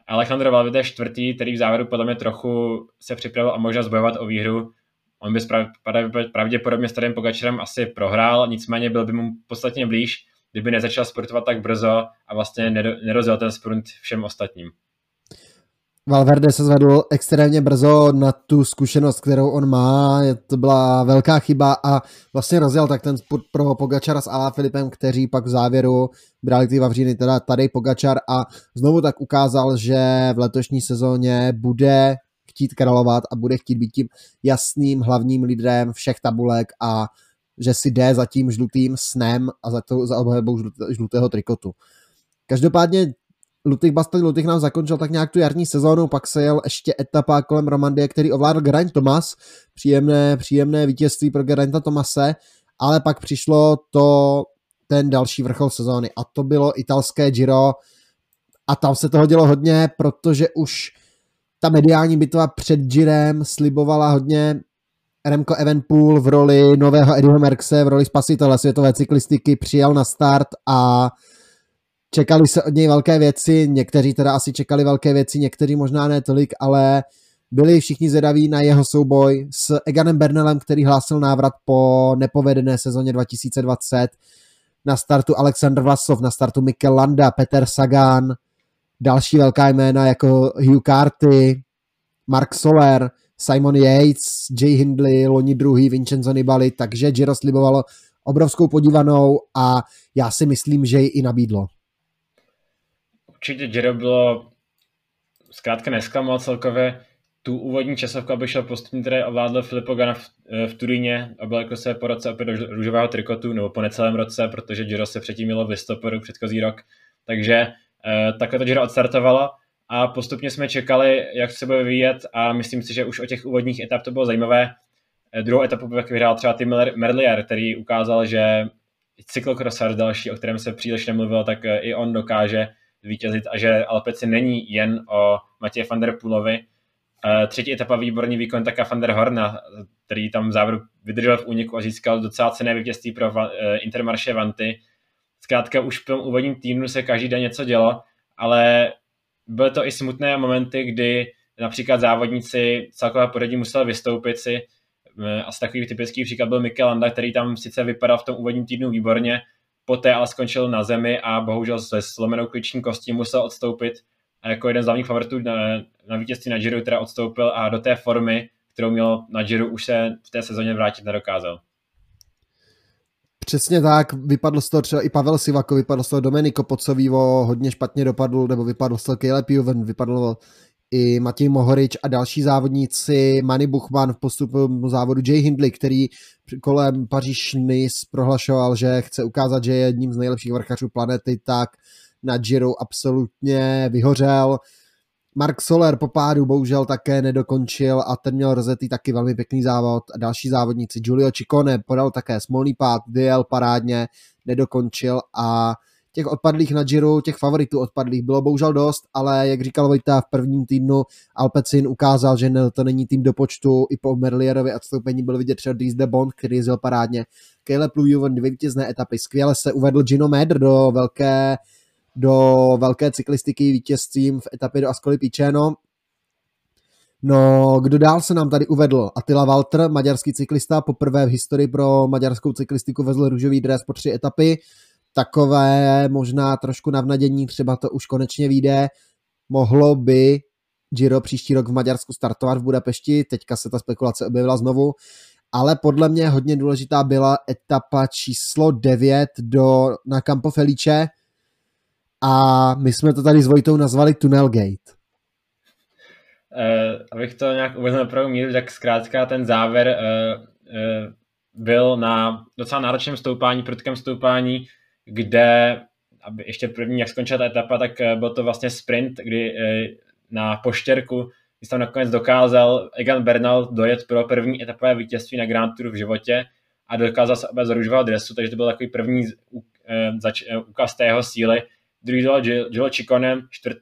Alejandro Valverde čtvrtý, který v závěru podle mě trochu se připravil a možná zbojovat o výhru. On by pravděpodobně s Tadem Pogačarem asi prohrál, nicméně byl by mu podstatně blíž, kdyby nezačal sportovat tak brzo a vlastně nerozjel ten sprint všem ostatním. Valverde se zvedl extrémně brzo na tu zkušenost, kterou on má, to byla velká chyba a vlastně rozjel tak ten sport pro Pogačara s Ala Filipem, kteří pak v závěru brali ty Vavříny, teda tady Pogačar a znovu tak ukázal, že v letošní sezóně bude chtít královat a bude chtít být tím jasným hlavním lídrem všech tabulek a že si jde za tím žlutým snem a za, to, za obhajobou žlutého trikotu. Každopádně Lutych Bastel Lutych nám zakončil tak nějak tu jarní sezónu, pak se jel ještě etapa kolem Romandie, který ovládl Geraint Thomas, příjemné, příjemné vítězství pro Gerainta Tomase, ale pak přišlo to ten další vrchol sezóny a to bylo italské Giro. A tam se toho dělo hodně, protože už ta mediální bitva před Girem slibovala hodně Remco Evenpool v roli nového Eddieho Merkse, v roli spasitele světové cyklistiky přijel na start a čekali se od něj velké věci, někteří teda asi čekali velké věci, někteří možná ne tolik, ale byli všichni zvědaví na jeho souboj s Eganem Bernelem, který hlásil návrat po nepovedené sezóně 2020. Na startu Alexander Vlasov, na startu Mikel Landa, Peter Sagan, další velká jména jako Hugh Carty, Mark Soler, Simon Yates, Jay Hindley, loni druhý, Vincenzo Nibali, takže Giro slibovalo obrovskou podívanou a já si myslím, že ji i nabídlo určitě Giro bylo zkrátka nesklamal celkově. Tu úvodní časovku, aby šel postupně, které ovládl Filippo Gana v, eh, v Turíně, oblekl se po roce opět do růžového trikotu, nebo po necelém roce, protože Giro se předtím mělo v listopadu předchozí rok. Takže eh, takhle to Giro odstartovalo a postupně jsme čekali, jak se bude vyvíjet a myslím si, že už o těch úvodních etap to bylo zajímavé. Eh, druhou etapu vyhrál třeba Tim Merlier, který ukázal, že cyklocrossar další, o kterém se příliš nemluvilo, tak eh, i on dokáže vítězit a že Alpeci není jen o Matěje van der Poolovi. Eh, třetí etapa výborný výkon taká van der Horna, který tam v závěru vydržel v úniku a získal docela cené vítězství pro eh, Intermarše Vanty. Zkrátka už v tom úvodním týdnu se každý den něco dělo, ale byly to i smutné momenty, kdy například závodníci celkové pořadí museli vystoupit si. Eh, asi takový typický příklad byl Mikel Landa, který tam sice vypadal v tom úvodním týdnu výborně, poté ale skončil na zemi a bohužel se slomenou klíční kostí musel odstoupit a jako jeden z hlavních favoritů na, na vítězství na Giro teda odstoupil a do té formy, kterou měl na Giro, už se v té sezóně vrátit nedokázal. Přesně tak, vypadl z toho třeba i Pavel Sivako, vypadl z toho Domenico Pocovivo, hodně špatně dopadl, nebo vypadl z toho Caleb Juven, vypadl i Matěj Mohorič a další závodníci, Manny Buchman v postupu závodu Jay Hindley, který kolem Paříž Nice prohlašoval, že chce ukázat, že je jedním z nejlepších vrchařů planety, tak na Giro absolutně vyhořel. Mark Soler po pádu bohužel také nedokončil a ten měl rozetý taky velmi pěkný závod. A další závodníci, Giulio Ciccone podal také smolný pád, vyjel parádně, nedokončil a těch odpadlých na Giro, těch favoritů odpadlých bylo bohužel dost, ale jak říkal Vojta, v prvním týdnu Alpecin ukázal, že to není tým do počtu, i po Merlierovi odstoupení byl vidět třeba Dries de Bond, který jezdil parádně. Caleb Lujuvon dvě vítězné etapy, skvěle se uvedl Gino Medr do velké do velké cyklistiky vítězstvím v etapě do Ascoli Piceno. No, kdo dál se nám tady uvedl? Attila Walter, maďarský cyklista, poprvé v historii pro maďarskou cyklistiku vezl růžový dres po tři etapy takové možná trošku navnadění, třeba to už konečně vyjde, mohlo by Giro příští rok v Maďarsku startovat v Budapešti, teďka se ta spekulace objevila znovu, ale podle mě hodně důležitá byla etapa číslo 9 do, na Campo Felice. A my jsme to tady s Vojtou nazvali Tunnel Gate. Uh, abych to nějak uvedl na pravou míru, tak zkrátka ten závěr uh, uh, byl na docela náročném stoupání, prudkém stoupání, kde aby ještě první, jak skončila ta etapa, tak eh, byl to vlastně sprint, kdy eh, na poštěrku, když tam nakonec dokázal Egan Bernal dojet pro první etapové vítězství na Grand Tour v životě a dokázal se obez růžového dresu, takže to byl takový první eh, úkaz té jeho síly. Druhý byl Gilo Ciccone,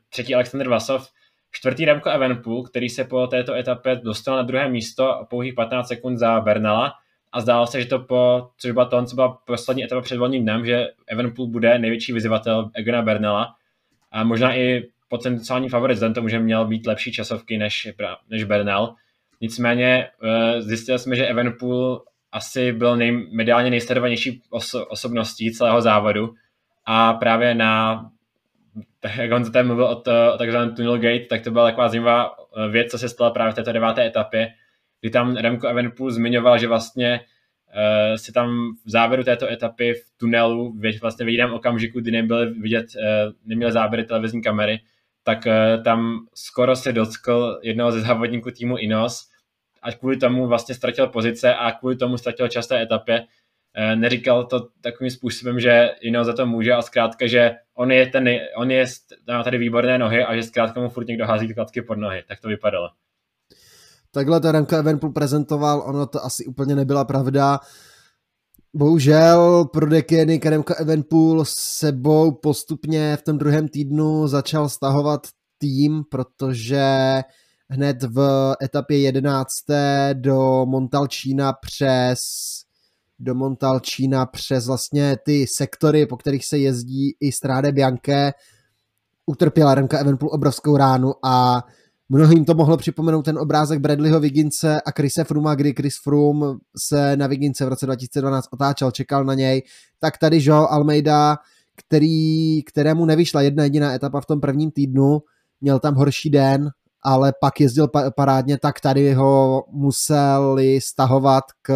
třetí Alexander Vasov, čtvrtý Remco Evenpool, který se po této etapě dostal na druhé místo a pouhých 15 sekund za Bernala a zdálo se, že to po, což byla to, co byla poslední etapa před volným dnem, že Evenpool bude největší vyzývatel Egona Bernala. A možná i potenciální favorit, vzhledem tomu, že měl být lepší časovky než, než Bernal. Nicméně uh, zjistili jsme, že Evenpool asi byl nej, mediálně nejsledovanější oso, osobností celého závodu. A právě na tak jak on tady mluvil o, to, o takzvaném Tunnel Gate, tak to byla taková zajímavá věc, co se stala právě v této deváté etapě, kdy tam Remco Evenpool zmiňoval, že vlastně uh, si tam v závěru této etapy v tunelu, vlastně v jiném okamžiku, kdy nebyly vidět, uh, neměly záběry televizní kamery, tak uh, tam skoro se dotkl jednoho ze závodníků týmu Inos, a kvůli tomu vlastně ztratil pozice a kvůli tomu ztratil čas té etapě. Uh, neříkal to takovým způsobem, že Inos za to může a zkrátka, že on je, ten, on je má tady výborné nohy a že zkrátka mu furt někdo hází klacky pod nohy. Tak to vypadalo. Takhle to Remco Evenpool prezentoval, ono to asi úplně nebyla pravda. Bohužel pro Dekeny Remco Evenpool sebou postupně v tom druhém týdnu začal stahovat tým, protože hned v etapě 11. do Montalčína přes do Montalčína přes vlastně ty sektory, po kterých se jezdí i Stráde Bianche, utrpěla Remka Evenpool obrovskou ránu a Mnohým to mohlo připomenout ten obrázek Bradleyho Vigince a Chrise Fruma, kdy Chris Froome se na Vigince v roce 2012 otáčel, čekal na něj. Tak tady Joe Almeida, který, kterému nevyšla jedna jediná etapa v tom prvním týdnu, měl tam horší den, ale pak jezdil parádně, tak tady ho museli stahovat k,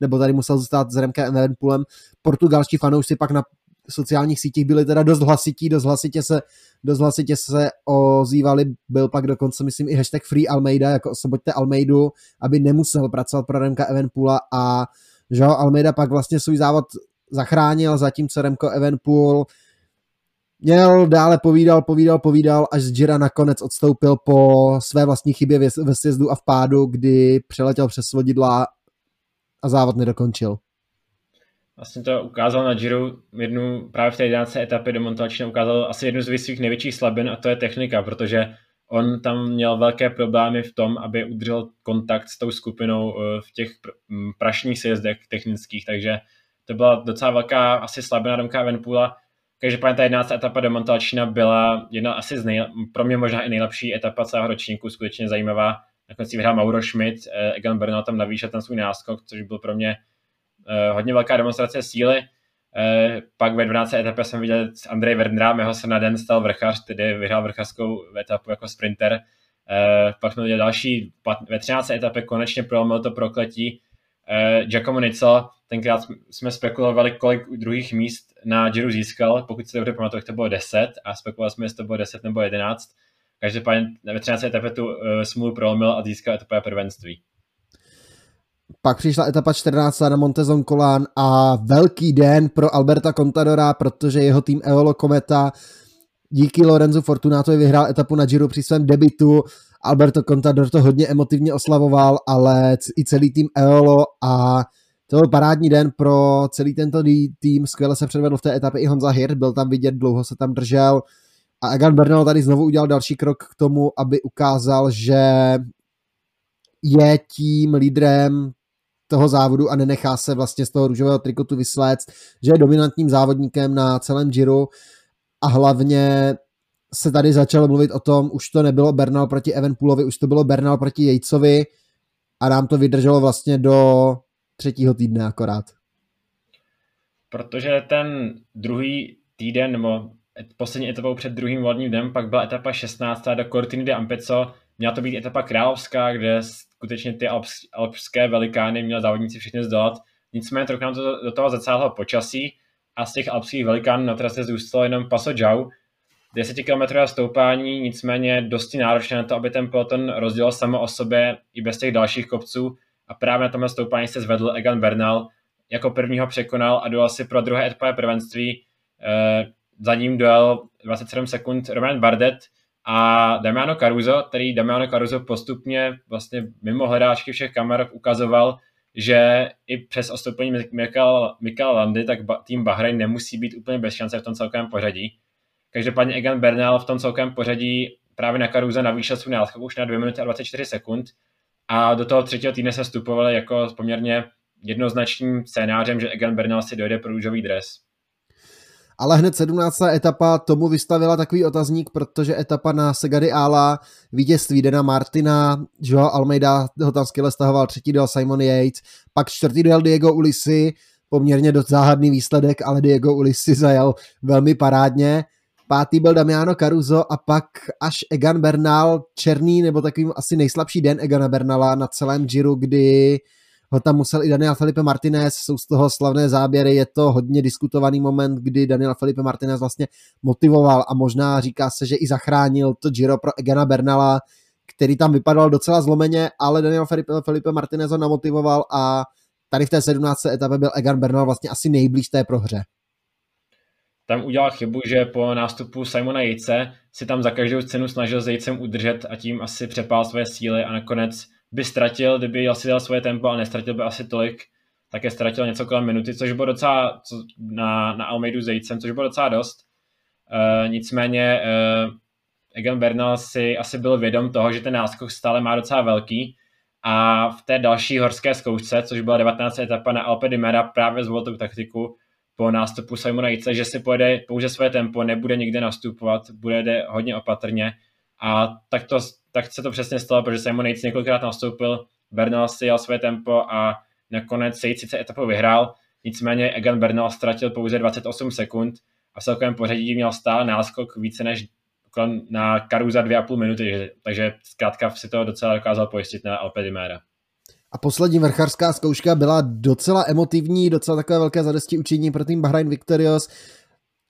nebo tady musel zůstat s Remkem Evenpoolem. Portugalští fanoušci pak na sociálních sítích byli teda dost hlasití, dost hlasitě se, dost hlasitě se ozývali, byl pak dokonce, myslím, i hashtag Free Almeida, jako osoboďte Almeidu, aby nemusel pracovat pro Remka Evenpoola a že Almeida pak vlastně svůj závod zachránil, zatímco Remko Evenpool měl, dále povídal, povídal, povídal, až z Jira nakonec odstoupil po své vlastní chybě ve sjezdu a v pádu, kdy přeletěl přes svodidla a závod nedokončil vlastně to ukázal na Giro jednu, právě v té 11. etapě do Montalčina ukázal asi jednu z svých největších slabin a to je technika, protože on tam měl velké problémy v tom, aby udržel kontakt s tou skupinou eh, v těch prašních sjezdech technických, takže to byla docela velká asi slabina Domka Evenpoola. Každopádně ta 11. etapa do Montalčina byla jedna asi z nej, pro mě možná i nejlepší etapa celého ročníku, skutečně zajímavá. Nakonec si vyhrál Mauro Schmidt, eh, Egan Bernal tam navýšil ten svůj náskok, což byl pro mě hodně velká demonstrace síly. Eh, pak ve 12. etapě jsem viděl Andrej Verdra, mého se na den stal vrchař, tedy vyhrál vrchařskou etapu jako sprinter. Eh, pak jsme viděli další, ve 13. etapě konečně prolomil to prokletí Giacomo Nico, tenkrát jsme spekulovali, kolik druhých míst na Giro získal, pokud se dobře pamatuju, to bylo 10 a spekulovali jsme, jestli to bylo 10 nebo 11. Každopádně ve 13. etapě tu smůlu prolomil a získal etapové prvenství. Pak přišla etapa 14 na Montezon Colán a velký den pro Alberta Contadora, protože jeho tým Eolo Kometa díky Lorenzo Fortunatovi vyhrál etapu na Giro při svém debitu. Alberto Contador to hodně emotivně oslavoval, ale i celý tým Eolo a to byl parádní den pro celý tento tým. Skvěle se předvedl v té etapě i Honza Hirt, byl tam vidět, dlouho se tam držel. A Egan Bernal tady znovu udělal další krok k tomu, aby ukázal, že je tím lídrem toho závodu a nenechá se vlastně z toho růžového trikotu vysléct, že je dominantním závodníkem na celém Giro a hlavně se tady začalo mluvit o tom, už to nebylo Bernal proti Evenpoolovi, už to bylo Bernal proti Jejcovi a nám to vydrželo vlastně do třetího týdne akorát. Protože ten druhý týden, nebo poslední etapou před druhým volním dnem, pak byla etapa 16. do Cortiny de Ampezzo, měla to být etapa královská, kde skutečně ty alpské velikány měli závodníci všichni zdolat. Nicméně trochu nám to do toho zasáhlo počasí a z těch alpských velikánů na trase zůstalo jenom Paso Jau, 10 km stoupání, nicméně dosti náročné na to, aby ten peloton rozdělil samo o sobě i bez těch dalších kopců a právě na tomhle stoupání se zvedl Egan Bernal, jako prvního překonal a dojel si pro druhé etapové prvenství. Eh, za ním dojel 27 sekund Roman Bardet, a Damiano Caruso, který Damiano Caruso postupně vlastně mimo hledáčky všech kamer ukazoval, že i přes ostoupení Mikaela Landy, tak tým Bahrain nemusí být úplně bez šance v tom celkovém pořadí. Každopádně Egan Bernal v tom celkovém pořadí právě na Caruso navýšil svůj náskok už na 2 minuty a 24 sekund a do toho třetího týdne se vstupovali jako poměrně jednoznačným scénářem, že Egan Bernal si dojde pro růžový dres ale hned 17. etapa tomu vystavila takový otazník, protože etapa na Segady Ala, vítězství Dena Martina, Joao Almeida ho tam skvěle stahoval, třetí dojel Simon Yates, pak čtvrtý dojel Diego Ulisi, poměrně dost záhadný výsledek, ale Diego Ulisi zajel velmi parádně. pátý byl Damiano Caruso a pak až Egan Bernal, černý nebo takovým asi nejslabší den Egana Bernala na celém Giro, kdy ho tam musel i Daniel Felipe Martinez, jsou z toho slavné záběry, je to hodně diskutovaný moment, kdy Daniel Felipe Martinez vlastně motivoval a možná říká se, že i zachránil to Giro pro Egana Bernala, který tam vypadal docela zlomeně, ale Daniel Felipe, Felipe Martinez ho namotivoval a tady v té 17. etapě byl Egan Bernal vlastně asi nejblíž té prohře. Tam udělal chybu, že po nástupu Simona Jejce si tam za každou cenu snažil s Jejcem udržet a tím asi přepál své síly a nakonec by ztratil, kdyby asi dal svoje tempo a nestratil by asi tolik, také ztratil něco kolem minuty, což bylo docela co, na, na Almeidu s Jejcem, což bylo docela dost. Uh, nicméně uh, Egan Bernal si asi byl vědom toho, že ten náskok stále má docela velký a v té další horské zkoušce, což byla 19. etapa na Alpe di Mera, právě zvolil tu taktiku po nástupu Simona Jice, že si pojede pouze své tempo, nebude nikde nastupovat, bude hodně opatrně a tak, to, tak se to přesně stalo, protože Simon Yates několikrát nastoupil, Bernal si jel své tempo a nakonec Yates sice etapu vyhrál, nicméně Egan Bernal ztratil pouze 28 sekund a v celkovém pořadí měl stále náskok více než na Karu za dvě a půl minuty, takže zkrátka si to docela dokázal pojistit na Alpe di Mera. A poslední vrchařská zkouška byla docela emotivní, docela takové velké zadosti učení pro tým Bahrain Victorious.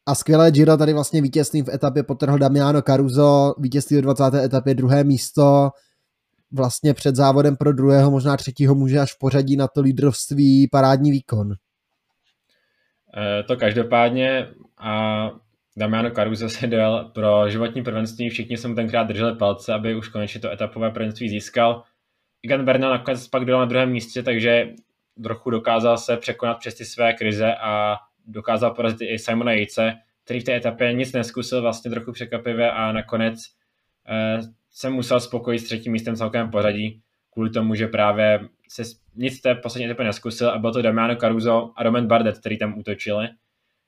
A skvělé Giro tady vlastně vítězstvím v etapě potrhl Damiano Caruso, vítězství v 20. etapě druhé místo, vlastně před závodem pro druhého, možná třetího muže až v pořadí na to lídrovství parádní výkon. E, to každopádně a Damiano Caruso se dojel pro životní prvenství, všichni mu tenkrát drželi palce, aby už konečně to etapové prvenství získal. Igan Bernal nakonec pak dojel na druhém místě, takže trochu dokázal se překonat přes ty své krize a dokázal porazit i Simona Jejce, který v té etapě nic neskusil, vlastně trochu překvapivě a nakonec eh, se musel spokojit s třetím místem celkem pořadí, kvůli tomu, že právě se nic v té poslední etapě neskusil a byl to Damiano Caruso a Roman Bardet, který tam útočili.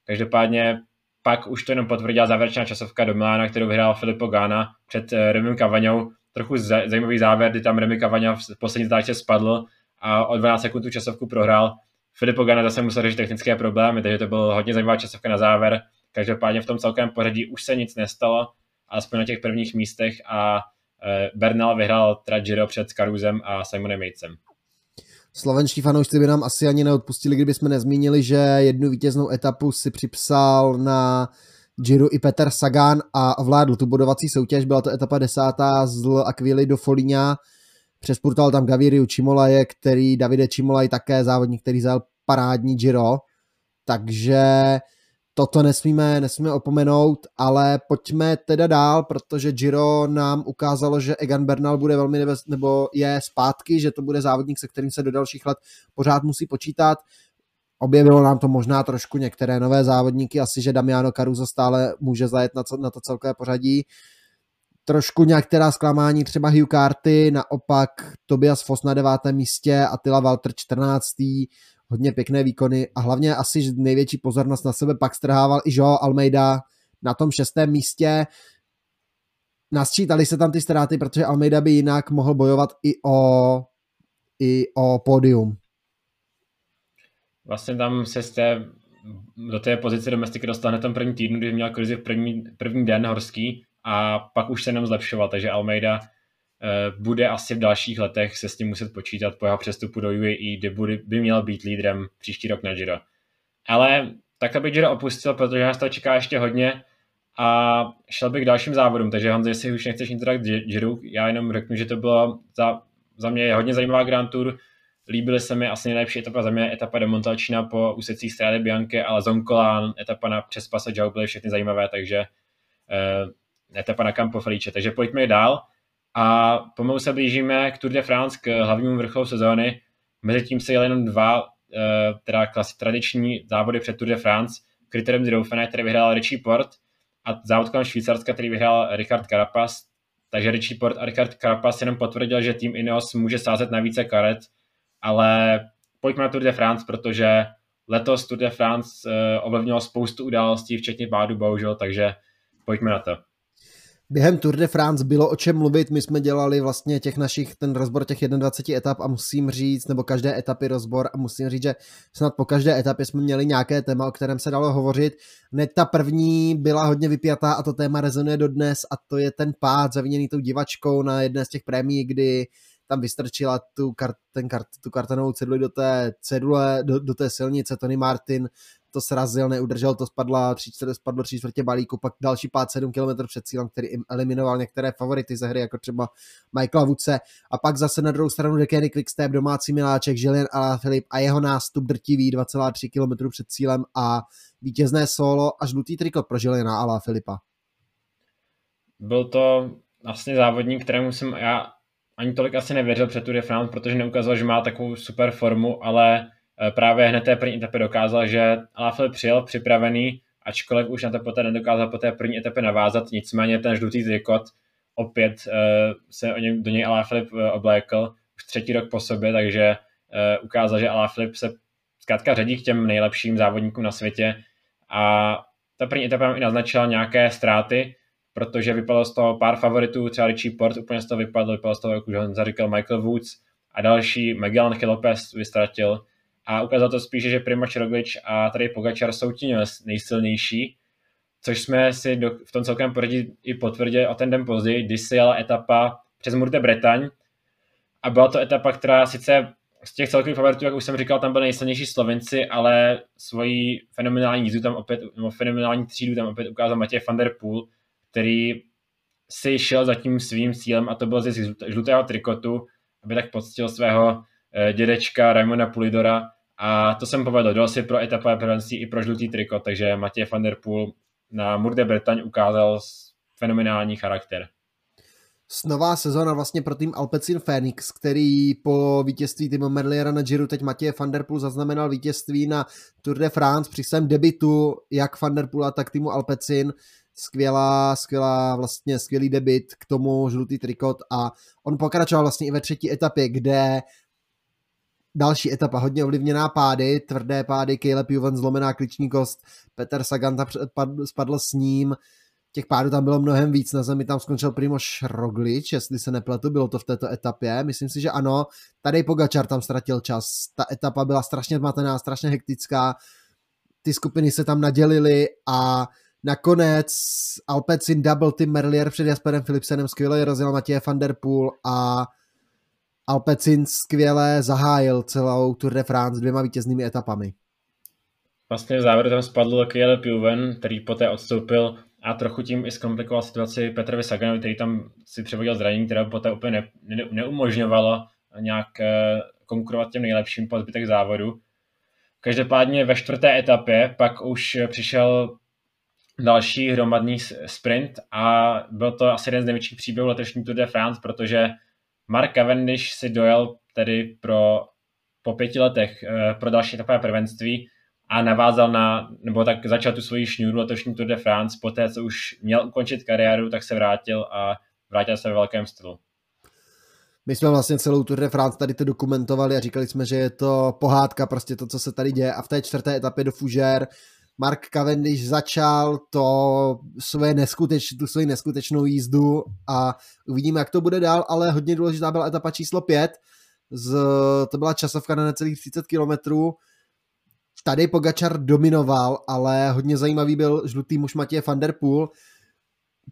Každopádně pak už to jenom potvrdila závěrečná časovka do Milána, kterou vyhrál Filippo Gana před uh, Remim Kavaňou. Trochu zajímavý závěr, kdy tam Remy Kavaňa v poslední záče spadl a o 12 sekund tu časovku prohrál. Filippo Gana zase musel řešit technické problémy, takže to byl hodně zajímavá časovka na závěr. Každopádně v tom celkem pořadí už se nic nestalo, alespoň na těch prvních místech a uh, Bernal vyhrál Tragiro před Karuzem a Simonem Matesem. Slovenští fanoušci by nám asi ani neodpustili, kdyby jsme nezmínili, že jednu vítěznou etapu si připsal na Giro i Peter Sagan a vládl tu bodovací soutěž. Byla to etapa desátá z Aquily do Folíňa. Přespurtal tam Gaviriu Čimolaje, který Davide Čimolaj také závodník, který zajel parádní Giro. Takže toto nesmíme, nesmíme opomenout, ale pojďme teda dál, protože Giro nám ukázalo, že Egan Bernal bude velmi nebez, nebo je zpátky, že to bude závodník, se kterým se do dalších let pořád musí počítat. Objevilo nám to možná trošku některé nové závodníky, asi že Damiano Caruso stále může zajet na, na to celkové pořadí. Trošku některá zklamání, třeba Hugh Carty, naopak Tobias Foss na devátém místě, Attila Walter 14 hodně pěkné výkony a hlavně asi největší pozornost na sebe pak strhával i Joao Almeida na tom šestém místě. Nasčítali se tam ty ztráty, protože Almeida by jinak mohl bojovat i o, i o pódium. Vlastně tam se z té, do té pozice domestiky dostal na tom první týdnu, kdy měl krizi v první, první den horský a pak už se jenom zlepšoval, takže Almeida Eh, bude asi v dalších letech se s tím muset počítat po jeho přestupu do UAE, kde bude, by měl být lídrem příští rok na Giro. Ale tak, aby Giro opustil, protože nás to čeká ještě hodně a šel bych k dalším závodům, takže Honzo, jestli už nechceš nic Giro, já jenom řeknu, že to bylo za, za mě hodně zajímavá Grand Tour, líbily se mi asi nejlepší etapa za mě, etapa do Montalčina po úsecích Strade Bianche, ale Zonkola, etapa na přes Pasa Jau byly všechny zajímavé, takže uh, etapa na Campo Felice, takže pojďme dál. A pomalu se blížíme k Tour de France, k hlavnímu vrcholu sezóny. Mezitím se jeli jenom dva, eh, teda klasi tradiční závody před Tour de France, kritérium z Dauphiné, který vyhrál Richie Port a závod kolem Švýcarska, který vyhrál Richard Carapaz. Takže Richie Port a Richard Carapaz jenom potvrdil, že tým Ineos může sázet na více karet, ale pojďme na Tour de France, protože letos Tour de France uh, ovlivnilo spoustu událostí, včetně pádu bohužel, takže pojďme na to. Během Tour de France bylo o čem mluvit, my jsme dělali vlastně těch našich, ten rozbor těch 21 etap a musím říct, nebo každé etapy rozbor a musím říct, že snad po každé etapě jsme měli nějaké téma, o kterém se dalo hovořit. Hned ta první byla hodně vypjatá a to téma rezonuje dodnes a to je ten pád zaviněný tou divačkou na jedné z těch prémií, kdy tam vystrčila tu, kart, ten kart, tu kartonovou ceduli do té cedule, do, do té silnice, Tony Martin to srazil, neudržel, to spadla, tři spadlo tři čtvrtě balíku, pak další pád 7 km před cílem, který eliminoval některé favority ze hry, jako třeba Michaela Vuce. A pak zase na druhou stranu Dekeny Quickstep, domácí miláček, Julien Alaphilippe a jeho nástup drtivý 2,3 km před cílem a vítězné solo a žlutý trikot pro Juliana Alaphilippa. Byl to vlastně závodník, kterému jsem já ani tolik asi nevěřil před Tour de France, protože neukazoval, že má takovou super formu, ale právě hned té první etapy dokázal, že Alaphilippe přijel připravený, ačkoliv už na to poté nedokázal po té první etapě navázat, nicméně ten žlutý trikot opět uh, se o něm, do něj Alaphilippe uh, oblékl už třetí rok po sobě, takže ukázal, že Alaphilippe se zkrátka řadí k těm nejlepším závodníkům na světě. A ta první etapa i naznačila nějaké ztráty, protože vypadlo z toho pár favoritů, třeba Richie Port úplně z toho vypadl, vypadlo z toho, jak už Honza říkal, Michael Woods a další, Magellan Lopez vystratil, a ukázalo to spíše, že Primož Roglič a tady Pogačar jsou ti nejsilnější, což jsme si do, v tom celkem poradí i potvrdili o ten den později, kdy se jela etapa přes Murte Bretaň. A byla to etapa, která sice z těch celkových favoritů, jak už jsem říkal, tam byly nejsilnější Slovenci, ale svoji fenomenální jízdu tam opět, nebo fenomenální třídu tam opět ukázal Matěj van der Poel, který si šel za tím svým cílem a to byl ze žlutého trikotu, aby tak poctil svého eh, dědečka Raimona Pulidora, a to jsem povedl, si pro etapové prvenství i pro žlutý triko, takže Matěj van der Poel na Mur de Bretagne ukázal fenomenální charakter. Nová sezóna vlastně pro tým Alpecin Phoenix, který po vítězství Timo Merliera na Giro teď Matěj van der Poel zaznamenal vítězství na Tour de France při svém debitu jak van der Poela, tak týmu Alpecin. Skvělá, skvělá, vlastně skvělý debit k tomu žlutý trikot a on pokračoval vlastně i ve třetí etapě, kde další etapa, hodně ovlivněná pády, tvrdé pády, Caleb Juven zlomená kliční kost, Peter Saganta spadl s ním, těch pádů tam bylo mnohem víc, na zemi tam skončil Primoš Roglič, jestli se nepletu, bylo to v této etapě, myslím si, že ano, tady Pogačar tam ztratil čas, ta etapa byla strašně zmatená, strašně hektická, ty skupiny se tam nadělily a nakonec Alpecin double Tim Merlier před Jasperem Philipsenem skvěle rozjel Matěje van der Poel a Alpecin skvěle zahájil celou Tour de France dvěma vítěznými etapami. Vlastně v závěru tam spadl Kiele Juven, který poté odstoupil a trochu tím i zkomplikoval situaci Petrovi Saganovi, který tam si převodil zranění, které poté úplně ne, ne, neumožňovalo nějak eh, konkurovat těm nejlepším po zbytek závodu. Každopádně ve čtvrté etapě pak už přišel další hromadný sprint a byl to asi jeden z největších příběhů letošní Tour de France, protože Mark Cavendish si dojel tedy pro, po pěti letech eh, pro další etapové prvenství a navázal na, nebo tak začal tu svoji šňůru letošní Tour de France, poté co už měl ukončit kariéru, tak se vrátil a vrátil se ve velkém stylu. My jsme vlastně celou Tour de France tady to dokumentovali a říkali jsme, že je to pohádka, prostě to, co se tady děje. A v té čtvrté etapě do Fužer Mark Cavendish začal to svoje neskuteč, tu svoji neskutečnou jízdu a uvidíme, jak to bude dál, ale hodně důležitá byla etapa číslo 5, z, to byla časovka na necelých 30 kilometrů. Tady Pogačar dominoval, ale hodně zajímavý byl žlutý muž Matěj van der Poel,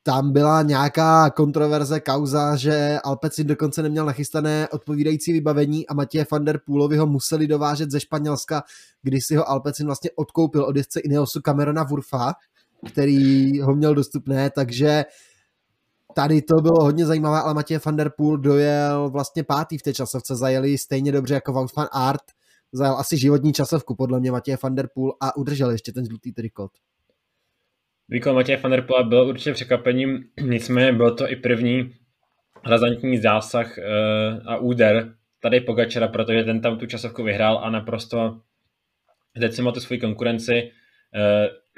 tam byla nějaká kontroverze, kauza, že Alpecin dokonce neměl nachystané odpovídající vybavení a Matěje van der Poolovi ho museli dovážet ze Španělska, když si ho Alpecin vlastně odkoupil od jezdce Ineosu Camerona Wurfa, který ho měl dostupné, takže tady to bylo hodně zajímavé, ale Matěj van der Poel dojel vlastně pátý v té časovce, zajeli stejně dobře jako Wout van Art, zajel asi životní časovku podle mě Matěj van der Poel a udržel ještě ten žlutý trikot. Výkon Matěje van der byl určitě překvapením, nicméně byl to i první razantní zásah uh, a úder tady Pogačara, protože ten tam tu časovku vyhrál a naprosto decimal tu svoji konkurenci,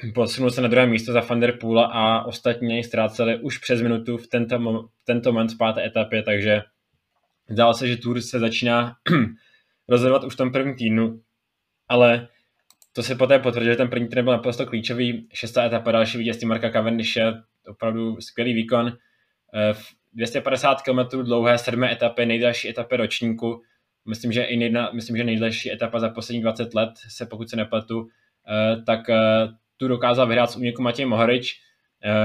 uh, posunul se na druhé místo za Van der a ostatní ztráceli už přes minutu v tento, v tento moment v páté etapě, takže zdálo se, že Tour se začíná rozhodovat už v tom prvním týdnu, ale to se poté potvrdilo, že ten první tren byl naprosto klíčový. Šestá etapa, další vítězství Marka Cavendishe, opravdu skvělý výkon. v 250 km dlouhé sedmé etapy, nejdelší etapy ročníku, myslím, že i nejna, myslím, že nejdelší etapa za poslední 20 let, se pokud se nepletu, tak tu dokázal vyhrát s úniku Matěj Mohorič.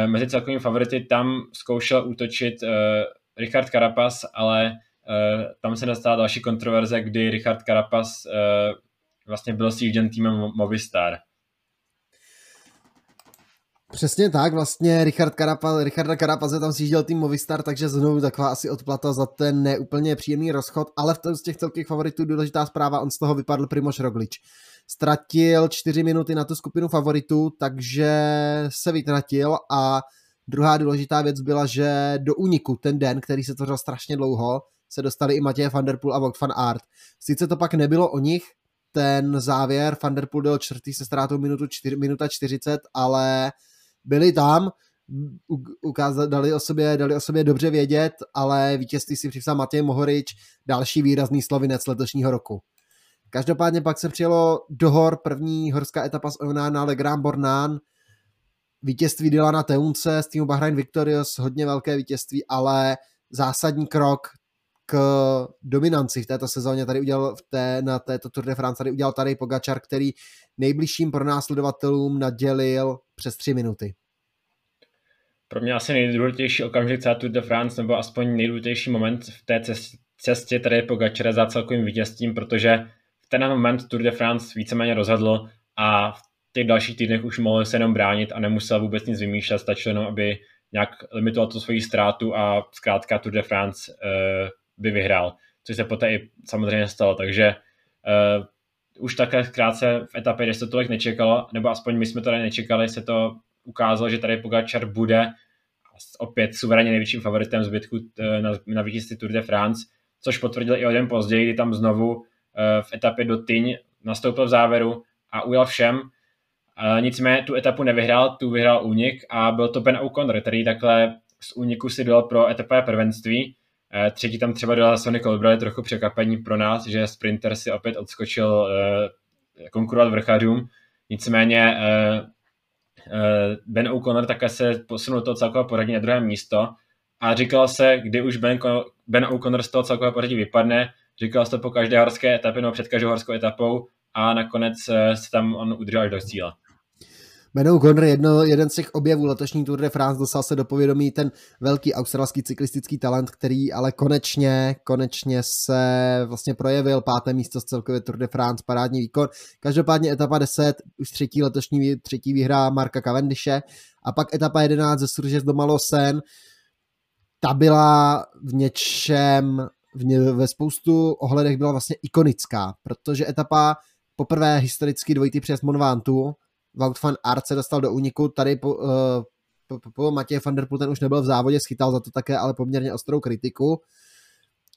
Mezi celkovými favority tam zkoušel útočit Richard Carapaz, ale tam se nastala další kontroverze, kdy Richard Carapaz vlastně byl sjížděn týmem Movistar. Přesně tak, vlastně Richard Carapaz, Richarda Carapaze tam sjížděl tým Movistar, takže znovu taková asi odplata za ten neúplně příjemný rozchod, ale v z těch celkových favoritů důležitá zpráva, on z toho vypadl Primož Roglič. Ztratil čtyři minuty na tu skupinu favoritů, takže se vytratil a druhá důležitá věc byla, že do úniku ten den, který se tvořil strašně dlouho, se dostali i Matěj van der Poel a Wout van Aert. Sice to pak nebylo o nich, ten závěr, Van der Poel byl čtvrtý se ztrátou minutu čtyř, minuta 40, ale byli tam, ukázali, dali, o sobě, dali o sobě dobře vědět, ale vítězství si připsal Matěj Mohorič, další výrazný slovinec letošního roku. Každopádně pak se přijelo do hor první horská etapa z Oná Le Grand Bornán, vítězství Dylana Teunce z týmu Bahrain Victorious, hodně velké vítězství, ale zásadní krok k dominanci v této sezóně tady udělal v té, na této Tour de France tady udělal tady Pogačar, který nejbližším pronásledovatelům nadělil přes tři minuty. Pro mě asi nejdůležitější okamžik celé Tour de France, nebo aspoň nejdůležitější moment v té cestě tady Pogačara za celkovým vítězstvím, protože v ten moment Tour de France víceméně rozhodl a v těch dalších týdnech už mohl se jenom bránit a nemusel vůbec nic vymýšlet, stačilo jenom, aby nějak limitoval tu svoji ztrátu a zkrátka Tour de France uh, by vyhrál, což se poté i samozřejmě stalo, takže uh, už takhle krátce v etapě, kde se to tolik nečekalo, nebo aspoň my jsme to tady nečekali, se to ukázalo, že tady Pogačar bude opět suverénně největším favoritem zbytku eh, na, na vítězství Tour de France, což potvrdil i o den později, kdy tam znovu uh, v etapě do Tyň nastoupil v závěru a ujel všem. Nicméně tu etapu nevyhrál, tu vyhrál únik a byl to Ben O'Connor, který takhle z úniku si dal pro etapové prvenství Eh, třetí tam třeba dala Sony Colbrelli trochu překvapení pro nás, že Sprinter si opět odskočil eh, konkurovat vrchařům. Nicméně eh, Ben O'Connor také se posunul to celkové poradí na druhé místo a říkalo se, kdy už Ben, O'Connor z toho celkové poradí vypadne, říkalo se to po každé horské etapě nebo před každou horskou etapou a nakonec se tam on udržel až do cíle. Menou Gonr, jedno, jeden z těch objevů letošní Tour de France, dostal se do povědomí ten velký australský cyklistický talent, který ale konečně, konečně se vlastně projevil. Páté místo z celkově Tour de France, parádní výkon. Každopádně etapa 10, už třetí letošní třetí výhra Marka Cavendishe. A pak etapa 11 ze Surges do Malosen, ta byla v něčem, v ně, ve spoustu ohledech byla vlastně ikonická, protože etapa poprvé historicky dvojitý přes Monvantu, Wout van Aert se dostal do úniku, tady po, uh, po, po, Matěj van der Poel ten už nebyl v závodě, schytal za to také ale poměrně ostrou kritiku.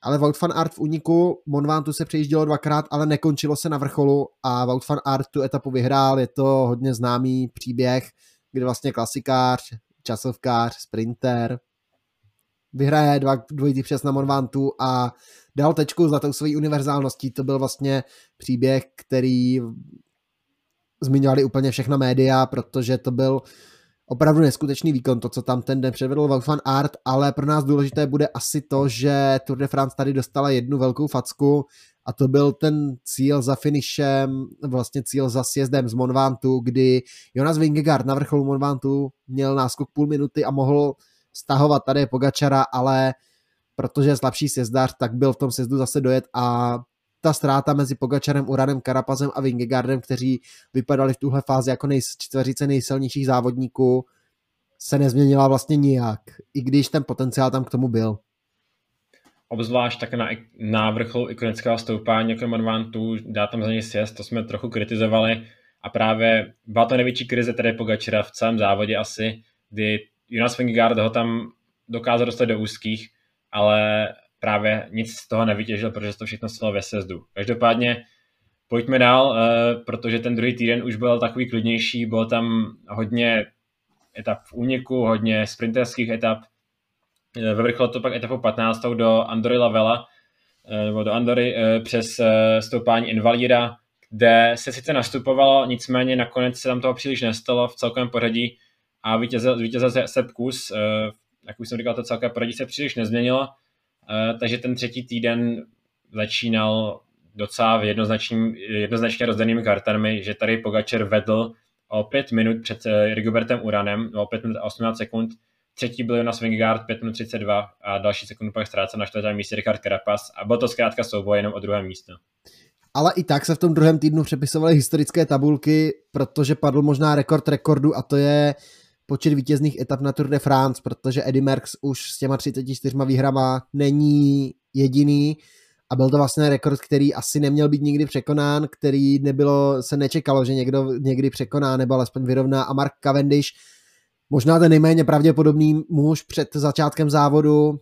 Ale Wout van Aert v úniku, Monvantu se přejíždělo dvakrát, ale nekončilo se na vrcholu a Wout van Aert tu etapu vyhrál, je to hodně známý příběh, kdy vlastně klasikář, časovkář, sprinter, vyhraje dva, dvojitý přes na Monvantu a dal tečku za tou svojí univerzálností. To byl vlastně příběh, který zmiňovali úplně všechna média, protože to byl opravdu neskutečný výkon, to, co tam ten den předvedl Wout van Art, ale pro nás důležité bude asi to, že Tour de France tady dostala jednu velkou facku a to byl ten cíl za finišem, vlastně cíl za sjezdem z Monvantu, kdy Jonas Vingegaard na vrcholu Monvantu měl náskok půl minuty a mohl stahovat tady Pogačara, ale protože je slabší sjezdař, tak byl v tom sjezdu zase dojet a ta ztráta mezi Pogačarem, Uranem, Karapazem a Vingegardem, kteří vypadali v tuhle fázi jako nej, čtveřice nejsilnějších závodníků, se nezměnila vlastně nijak, i když ten potenciál tam k tomu byl. Obzvlášť tak na, na vrcholu ikonického stoupání jako Monvantu, dá tam za něj sjezd, to jsme trochu kritizovali a právě byla to největší krize tady Pogačera v celém závodě asi, kdy Jonas Vingegaard ho tam dokázal dostat do úzkých, ale právě nic z toho nevytěžil, protože to všechno stalo ve sezdu. Každopádně pojďme dál, eh, protože ten druhý týden už byl takový klidnější, bylo tam hodně etap v úniku, hodně sprinterských etap. Eh, Vyvrcholo to pak etapu 15. do Andory Lavela, eh, nebo do Andory přes stoupání Invalida, kde se sice nastupovalo, nicméně nakonec se tam toho příliš nestalo v celkovém pořadí a vítězil, vítězil Sepp Kus jak už jsem říkal, to celké poradí se příliš nezměnilo, takže ten třetí týden začínal docela jednoznačně rozdanými kartami, že tady Pogačer vedl o 5 minut před Rigobertem Uranem, o 5 minut a 18 sekund, třetí byl Jonas Vingegaard 5 minut 32 a další sekundu pak ztrácel na čtvrtém místě Richard Carapaz a bylo to zkrátka souboj jenom o druhé místo. Ale i tak se v tom druhém týdnu přepisovaly historické tabulky, protože padl možná rekord rekordu a to je počet vítězných etap na Tour de France, protože Eddie Merckx už s těma 34 výhrama není jediný. A byl to vlastně rekord, který asi neměl být nikdy překonán, který nebylo, se nečekalo, že někdo někdy překoná nebo alespoň vyrovná. A Mark Cavendish možná ten nejméně pravděpodobný muž před začátkem závodu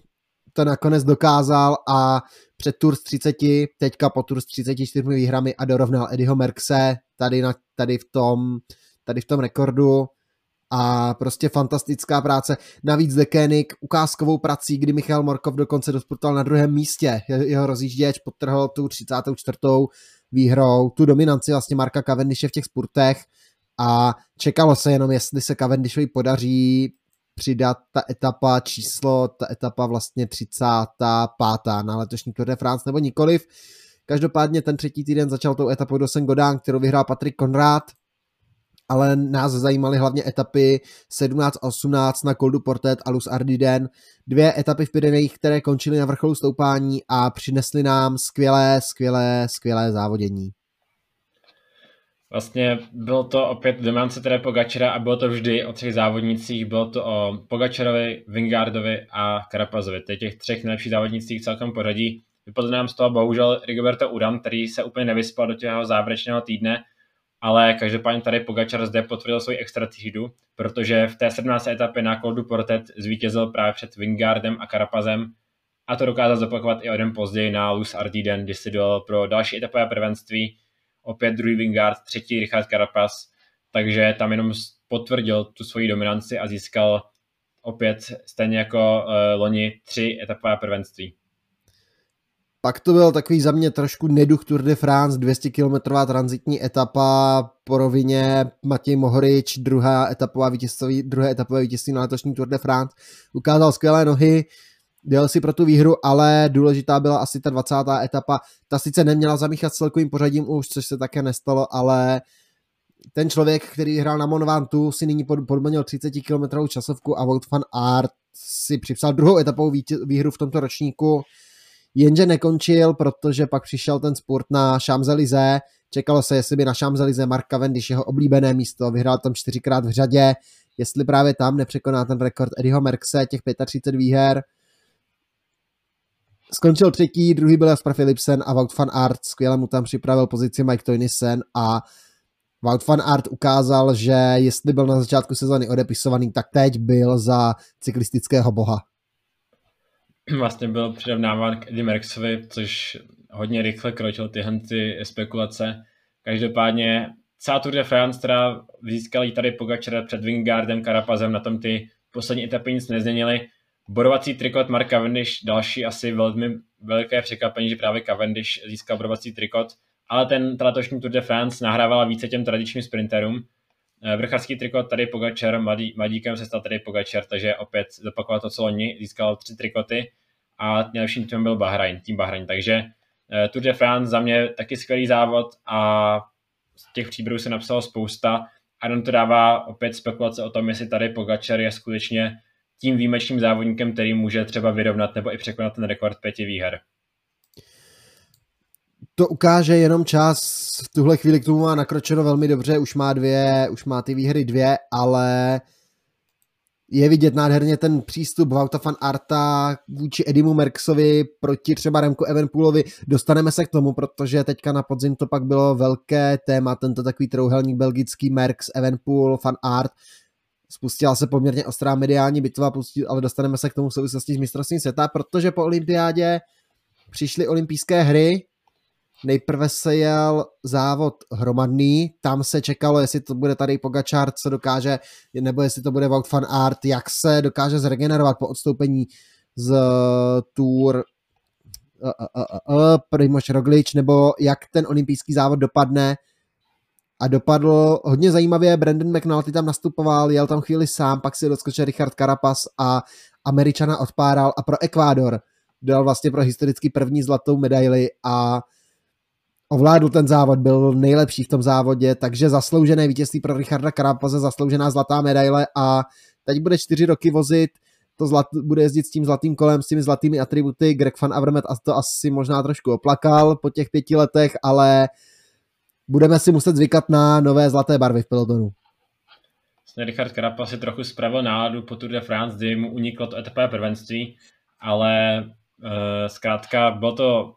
to nakonec dokázal a před Tour z 30, teďka po Tour z 34 výhrami a dorovnal Eddieho Merkse tady, na, tady, v tom, tady v tom rekordu a prostě fantastická práce. Navíc Koenig ukázkovou prací, kdy Michal Morkov dokonce dosportoval na druhém místě. Jeho rozjížděč potrhl tu 34. výhrou, tu dominanci vlastně Marka Cavendishe v těch spurtech a čekalo se jenom, jestli se Cavendishovi podaří přidat ta etapa číslo, ta etapa vlastně 35. na letošní Tour de France nebo nikoliv. Každopádně ten třetí týden začal tou etapou do Saint kterou vyhrál Patrik Konrád, ale nás zajímaly hlavně etapy 17 a 18 na Col du Portet a Luz Ardiden, dvě etapy v Pyrenejích, které končily na vrcholu stoupání a přinesly nám skvělé, skvělé, skvělé závodění. Vlastně bylo to opět dominance tedy Pogačera a bylo to vždy o třech závodnicích. Bylo to o Pogačerovi, Vingardovi a Karapazovi. Teď těch třech nejlepších závodnicích celkem poradí. Vypadl nám z toho bohužel Rigoberto Uran, který se úplně nevyspal do těho závěrečného týdne, ale každopádně tady Pogačar zde potvrdil svoji extra týdu, protože v té 17. etapě na Col du Portet zvítězil právě před Vingardem a Karapazem a to dokázal zopakovat i o den později na Luz Ardiden, kdy si dal pro další etapové prvenství opět druhý Wingard, třetí Richard Carapaz, takže tam jenom potvrdil tu svoji dominanci a získal opět stejně jako uh, loni tři etapové prvenství. Pak to byl takový za mě trošku neduch Tour de France, 200 km transitní etapa po rovině Matěj Mohorič, druhá etapová vítězství, druhé etapové vítězství na letošní Tour de France. Ukázal skvělé nohy, dělal si pro tu výhru, ale důležitá byla asi ta 20. etapa. Ta sice neměla zamíchat s celkovým pořadím už, což se také nestalo, ale ten člověk, který hrál na Monvantu, si nyní podmanil 30 km časovku a Wout van Aert si připsal druhou etapovou výhru v tomto ročníku. Jenže nekončil, protože pak přišel ten sport na Champs-Élysées. Čekalo se, jestli by na Champs-Élysées Mark Cavendish, jeho oblíbené místo, vyhrál tam čtyřikrát v řadě, jestli právě tam nepřekoná ten rekord Eddieho Merkse, těch 35 výher skončil třetí, druhý byl Jasper Philipsen a Wout van Aert skvěle mu tam připravil pozici Mike Toynisen a Wout van Aert ukázal, že jestli byl na začátku sezóny odepisovaný, tak teď byl za cyklistického boha. Vlastně byl přirovnáván k Eddie Merckxovi, což hodně rychle kročil tyhle ty spekulace. Každopádně celá Tour de France teda získali tady Pogačera před Wingardem, Karapazem, na tom ty poslední etapy nic nezměnili. Bodovací trikot Mark Cavendish, další asi velmi velké překvapení, že právě Cavendish získal bodovací trikot, ale ten letošní Tour de France nahrávala více těm tradičním sprinterům. Eh, vrcharský trikot tady Pogačar, mladý, mladíkem se stal tady Pogačar, takže opět zopakoval to, co loni, získal tři trikoty. A nejlepším týmem byl Bahrain, tým Bahrain, takže eh, Tour de France za mě taky skvělý závod a z těch příběhů se napsalo spousta. A to dává opět spekulace o tom, jestli tady Pogačar je skutečně tím výjimečným závodníkem, který může třeba vyrovnat nebo i překonat ten rekord pěti výher. To ukáže jenom čas. V tuhle chvíli k tomu má nakročeno velmi dobře, už má dvě, už má ty výhry dvě, ale je vidět nádherně ten přístup Vauta van Arta vůči Edimu Merksovi proti třeba Remku Evenpoolovi. Dostaneme se k tomu, protože teďka na podzim to pak bylo velké téma, tento takový trouhelník belgický Merks, Evenpool, van Art spustila se poměrně ostrá mediální bitva, ale dostaneme se k tomu v souvislosti s mistrovstvím světa, protože po olympiádě přišly olympijské hry, nejprve se jel závod hromadný, tam se čekalo, jestli to bude tady Pogačár, co dokáže, nebo jestli to bude Wout van Aert, jak se dokáže zregenerovat po odstoupení z Tour uh, uh, uh, uh, Primož Roglič, nebo jak ten olympijský závod dopadne, a dopadl hodně zajímavě, Brandon McNulty tam nastupoval, jel tam chvíli sám, pak si doskočil Richard Carapaz a Američana odpáral a pro Ekvádor dal vlastně pro historicky první zlatou medaili a ovládl ten závod, byl nejlepší v tom závodě, takže zasloužené vítězství pro Richarda Karapaze, zasloužená zlatá medaile a teď bude čtyři roky vozit, to zlat, bude jezdit s tím zlatým kolem, s těmi zlatými atributy, Greg van Avermaet a to asi možná trošku oplakal po těch pěti letech, ale budeme si muset zvykat na nové zlaté barvy v pelotonu. Vlastně Richard Carapaz si trochu spravil náladu po Tour de France, kdy mu uniklo to etapové prvenství, ale uh, zkrátka byl to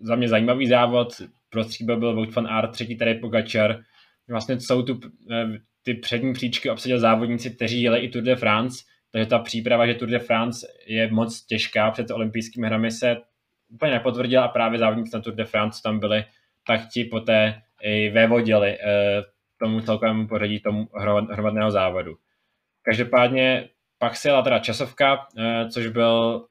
za mě zajímavý závod, prostříbel byl Wout van Aert, třetí tady Pogačar. Vlastně jsou tu eh, ty přední příčky obsadil závodníci, kteří jeli i Tour de France, takže ta příprava, že Tour de France je moc těžká před olympijskými hrami se úplně nepotvrdila a právě závodníci na Tour de France tam byli, tak ti poté i vévodili eh, tomu celkovému pořadí tomu hromadného závodu. Každopádně pak se jela teda časovka, eh, což byl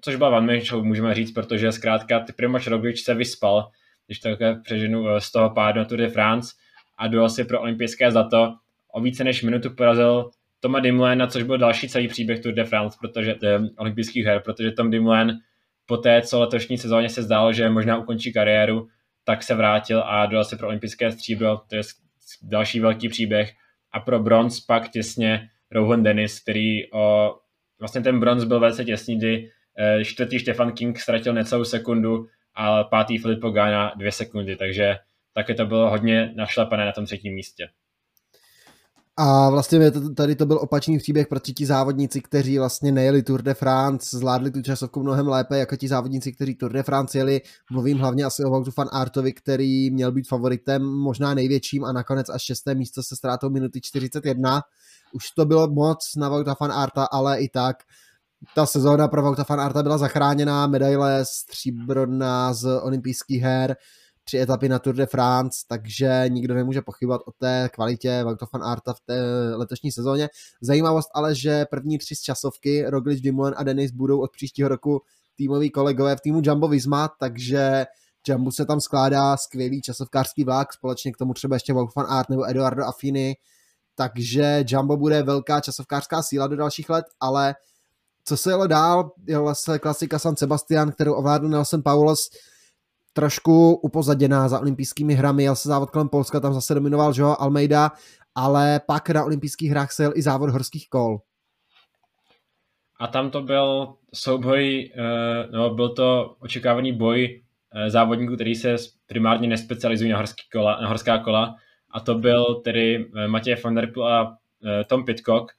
což byla show, můžeme říct, protože zkrátka ty Primož Roglič se vyspal, když to přeženu eh, z toho pádu na Tour de France a dojel si pro olympijské zlato. O více než minutu porazil Toma Dimlena, což byl další celý příběh Tour de France, protože eh, olympijských her, protože Tom Dimlen po té, co letošní sezóně se zdálo, že možná ukončí kariéru, tak se vrátil a dojel si pro olympijské stříbro, to je další velký příběh. A pro bronz pak těsně Rowan Dennis, který o, vlastně ten bronz byl velice těsný, kdy eh, čtvrtý Stefan King ztratil necelou sekundu a pátý Filippo Gana dvě sekundy, takže taky to bylo hodně našlapané na tom třetím místě. A vlastně tady to byl opačný příběh pro ti závodníci, kteří vlastně nejeli Tour de France, zvládli tu časovku mnohem lépe jako ti závodníci, kteří Tour de France jeli. Mluvím hlavně asi o Voutu van Artovi, který měl být favoritem možná největším a nakonec až šesté místo se ztrátou minuty 41. Už to bylo moc na Vouta van Arta, ale i tak ta sezóna pro Vouta van Arta byla zachráněná, medaile stříbrná z olympijských her, tři etapy na Tour de France, takže nikdo nemůže pochybovat o té kvalitě Vouta van Arta v té letošní sezóně. Zajímavost ale, že první tři z časovky, Roglic, Dumoulin a Denis budou od příštího roku týmoví kolegové v týmu Jumbo Visma, takže Jumbo se tam skládá skvělý časovkářský vlak, společně k tomu třeba ještě Wout van Aert nebo Eduardo Affini, takže Jumbo bude velká časovkářská síla do dalších let, ale co se jelo dál, jela se klasika San Sebastian, kterou ovládl Nelson Paulos, trošku upozaděná za olympijskými hrami, jel se závod kolem Polska, tam zase dominoval Joao Almeida, ale pak na olympijských hrách se jel i závod horských kol. A tam to byl souboj, no, byl to očekávaný boj eh, závodníků, který se primárně nespecializují na, horský kola, na horská kola, a to byl tedy eh, Matěj van der Poel a Tom Pitcock.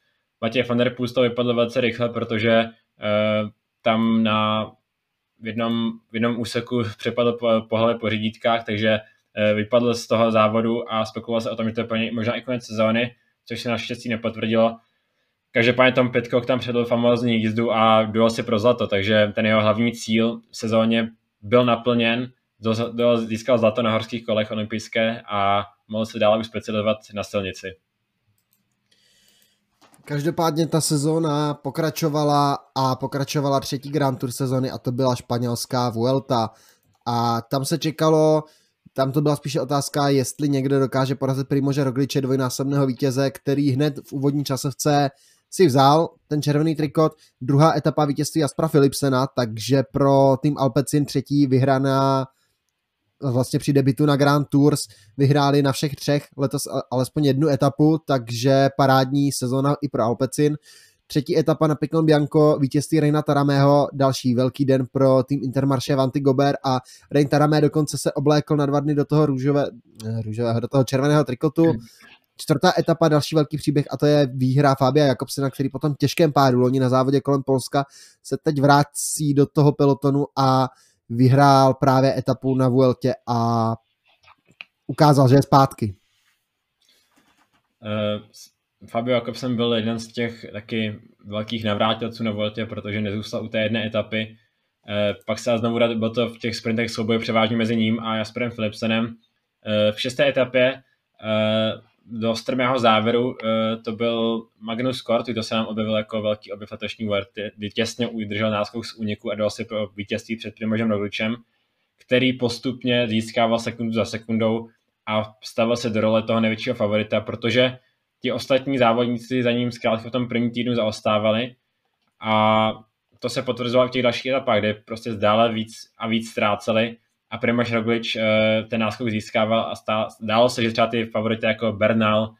Matěj van der z toho vypadl velice rychle, protože tam na v jednom, v jednom úseku přepadl po, po po řídítkách, takže eh, vypadl z toho závodu a spekuloval se o tom, že to je pro něj možná i konec sezóny, což se naštěstí nepotvrdilo. Každopádně Tom Pitcock tam předl famózní jízdu a dojel si pro zlato, takže ten jeho hlavní cíl v sezóně byl naplněn, získal zlato na horských kolech olympijské a mohl se dále už specializovat na silnici. Každopádně ta sezóna pokračovala a pokračovala třetí Grand Tour sezóny a to byla španělská Vuelta. A tam se čekalo, tam to byla spíše otázka, jestli někdo dokáže porazit Primože Rogliče, dvojnásobného vítěze, který hned v úvodní časovce si vzal ten červený trikot. Druhá etapa vítězství Aspra Philipsena, takže pro tým Alpecin třetí vyhraná vlastně při debitu na Grand Tours vyhráli na všech třech letos alespoň jednu etapu, takže parádní sezona i pro Alpecin. Třetí etapa na Picon Bianco, vítězství Reina Taramého, další velký den pro tým Intermarché Vanty Gober a Rein Taramé dokonce se oblékl na dva dny do toho růžové, růžového, do toho červeného trikotu. Hmm. Čtvrtá etapa, další velký příběh a to je výhra Fabia Jakobsena, který potom těžkém pádu loni na závodě kolem Polska se teď vrací do toho pelotonu a vyhrál právě etapu na Vueltě a ukázal, že je zpátky. Uh, Fabio Jakobsen byl jeden z těch taky velkých navrátilců na Vueltě, protože nezůstal u té jedné etapy. Uh, pak se znovu byl to v těch sprintech souboj převážně mezi ním a Jasperem Philipsenem. Uh, v šesté etapě do strmého závěru to byl Magnus Kort, to se nám objevil jako velký objev letošní Vuelty, kdy těsně udržel náskok z úniku a dal si pro vítězství před Primožem Rogličem, který postupně získával sekundu za sekundou a stavil se do role toho největšího favorita, protože ti ostatní závodníci za ním zkrátka v tom prvním týdnu zaostávali a to se potvrzovalo v těch dalších etapách, kde prostě zdále víc a víc ztráceli a Primož Roglič eh, ten náskok získával a stál, dálo se, že třeba ty favority jako Bernal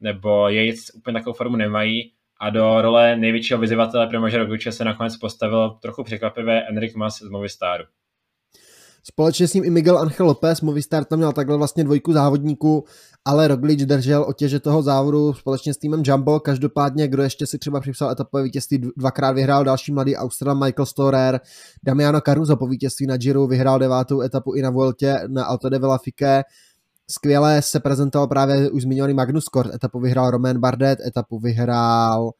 nebo Yates úplně takovou formu nemají a do role největšího vyzývatele Primože Rogliče se nakonec postavil trochu překvapivě Enric Mas z Movistaru. Společně s ním i Miguel Angel Lopez, Movistar tam měl takhle vlastně dvojku závodníků, ale Roglič držel otěže toho závodu společně s týmem Jumbo. Každopádně, kdo ještě si třeba připsal etapové vítězství, dvakrát vyhrál další mladý Austral Michael Storer, Damiano Caruso po vítězství na Giro vyhrál devátou etapu i na Vueltě na Alto de Fique. Skvěle se prezentoval právě už zmiňovaný Magnus Kort, etapu vyhrál Romain Bardet, etapu vyhrál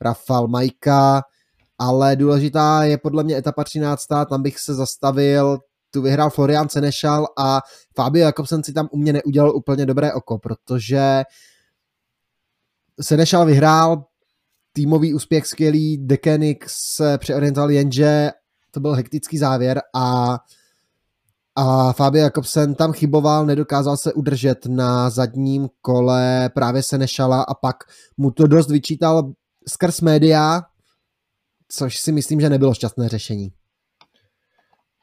Rafal Majka, ale důležitá je podle mě etapa 13. Tam bych se zastavil, tu vyhrál Florian Senešal a Fabio Jakobsen si tam u mě neudělal úplně dobré oko, protože Senešal vyhrál týmový úspěch skvělý, Dekenik se přeorientoval jenže to byl hektický závěr a a Fabio Jakobsen tam chyboval, nedokázal se udržet na zadním kole právě se nešala a pak mu to dost vyčítal skrz média, což si myslím, že nebylo šťastné řešení.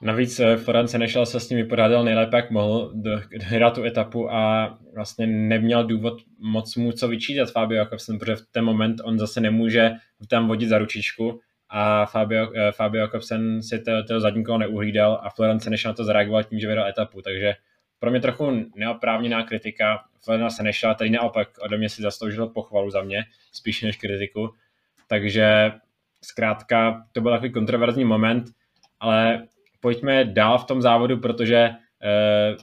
Navíc eh, Florence nešel se s ním vypořádal nejlépe, jak mohl, hrát tu etapu a vlastně neměl důvod moc mu co vyčítat Fabio Jakobsen, protože v ten moment on zase nemůže tam vodit za ručičku a Fabio, eh, Fabio Jakobsen si to, toho zadní kolo neuhlídal a Florence nešel na to zareagoval tím, že vyhrál etapu, takže pro mě trochu neoprávněná kritika. Florence nešel, tady naopak ode mě si zasloužil pochvalu za mě, spíš než kritiku. Takže zkrátka to byl takový kontroverzní moment, ale pojďme dál v tom závodu, protože uh,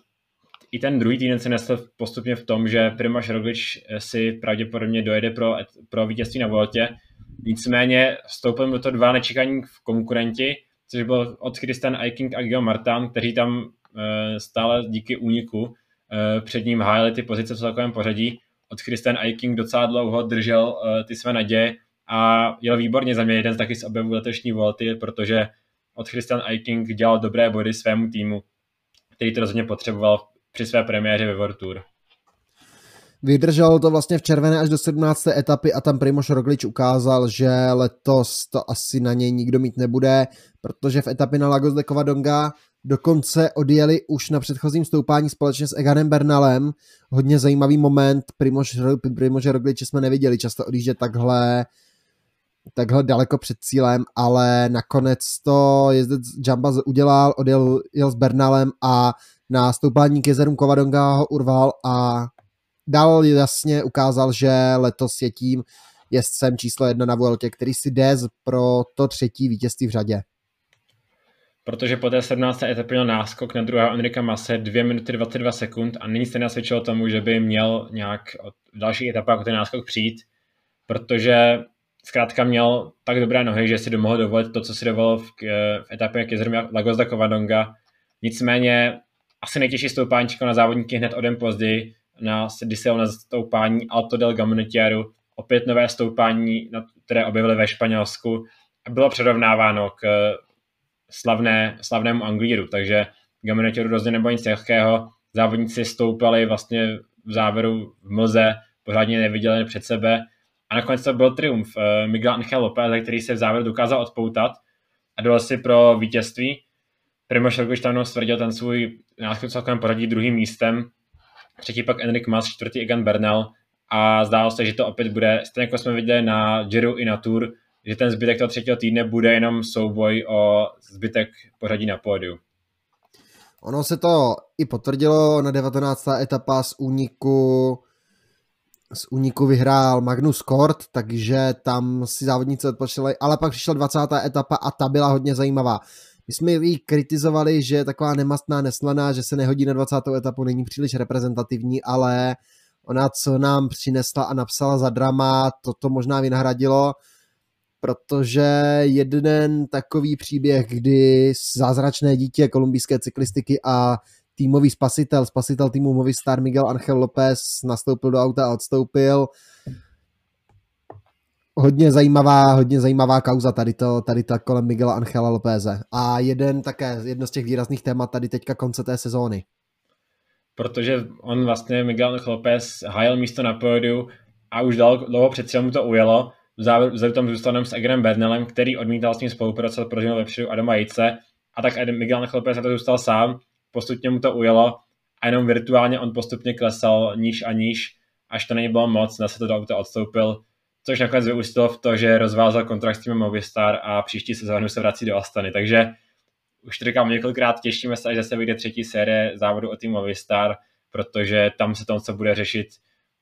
i ten druhý týden se nesl postupně v tom, že Primož Roglič si pravděpodobně dojede pro, pro vítězství na Voltě. Nicméně vstoupil mu to dva nečekaní v konkurenti, což byl od Christian Eiking a Guillaume Martin, kteří tam uh, stále díky úniku před ním hájili ty pozice v celkovém pořadí. Od Christian Eiking docela dlouho držel ty své naděje a jel výborně za mě jeden z taky z objevů letošní Volty, protože od Christian Eiking dělal dobré body svému týmu, který to rozhodně potřeboval při své premiéře ve World Tour. Vydrželo to vlastně v červené až do 17. etapy a tam Primoš Roglič ukázal, že letos to asi na něj nikdo mít nebude, protože v etapě na Lagos de Covadonga dokonce odjeli už na předchozím stoupání společně s Eganem Bernalem. Hodně zajímavý moment, Primož, Primože Rogliče jsme neviděli často odjíždět takhle takhle daleko před cílem, ale nakonec to jezdec Jamba udělal, odjel jel s Bernalem a na stoupání k jezerům Kovadonga ho urval a dal jasně ukázal, že letos je tím jezdcem číslo jedna na Vueltě, který si jde pro to třetí vítězství v řadě. Protože po té 17. etapě měl náskok na druhého Enrika Mase 2 minuty 22 sekund a nyní se nenasvědčilo tomu, že by měl nějak v dalších etapách ten náskok přijít, protože zkrátka měl tak dobré nohy, že si domohl dovolit to, co si dovolil v, v etapě k jezeru Lagos de Covadonga. Nicméně asi nejtěžší stoupání čekal na závodníky hned o den později, na, kdy se na stoupání Alto del Gamonetiaru, opět nové stoupání, které objevily ve Španělsku. Bylo předovnáváno k slavné, slavnému Anglíru, takže Gamonetiaru rozhodně nebylo nic lehkého, závodníci stoupali vlastně v závěru v mlze, pořádně neviděli před sebe a nakonec to byl triumf uh, Miguel Angel Lopez, který se v závěru dokázal odpoutat a dal si pro vítězství. Primož Roglič tam stvrdil ten svůj náskok celkem poradí druhým místem, třetí pak Enric Mas, čtvrtý Egan Bernal a zdálo se, že to opět bude, stejně jako jsme viděli na Giro i na Tour, že ten zbytek toho třetího týdne bude jenom souboj o zbytek pořadí na pódiu. Ono se to i potvrdilo na 19. etapa z úniku z úniku vyhrál Magnus Kort, takže tam si závodníci odpočili, ale pak přišla 20. etapa a ta byla hodně zajímavá. My jsme ji kritizovali, že je taková nemastná, neslaná, že se nehodí na 20. etapu, není příliš reprezentativní, ale ona, co nám přinesla a napsala za drama, toto možná vynahradilo, protože jeden takový příběh, kdy zázračné dítě kolumbijské cyklistiky a týmový spasitel, spasitel týmu Movistar Miguel Angel López nastoupil do auta a odstoupil. Hodně zajímavá, hodně zajímavá kauza tady, to, tady ta kolem Miguela Angela Lopéze. A jeden také, jedno z těch výrazných témat tady teďka konce té sezóny. Protože on vlastně, Miguel Lopez, hájil místo na pódiu a už dal, dlouho před mu to ujelo, vzhledem tam zůstanem s Egrem Bernelem, který odmítal s ním spolupracovat, protože měl vepředu Adama Jejce, a tak Miguel Lopez na to zůstal sám, postupně mu to ujelo a jenom virtuálně on postupně klesal níž a níž, až to není bylo moc, zase to do auta odstoupil, což nakonec vyústilo v to, že rozvázal kontrakt s tím Movistar a příští sezónu se vrací do Astany, takže už to říkám několikrát, těšíme se, až zase vyjde třetí série závodu o tým Movistar, protože tam se to, co bude řešit.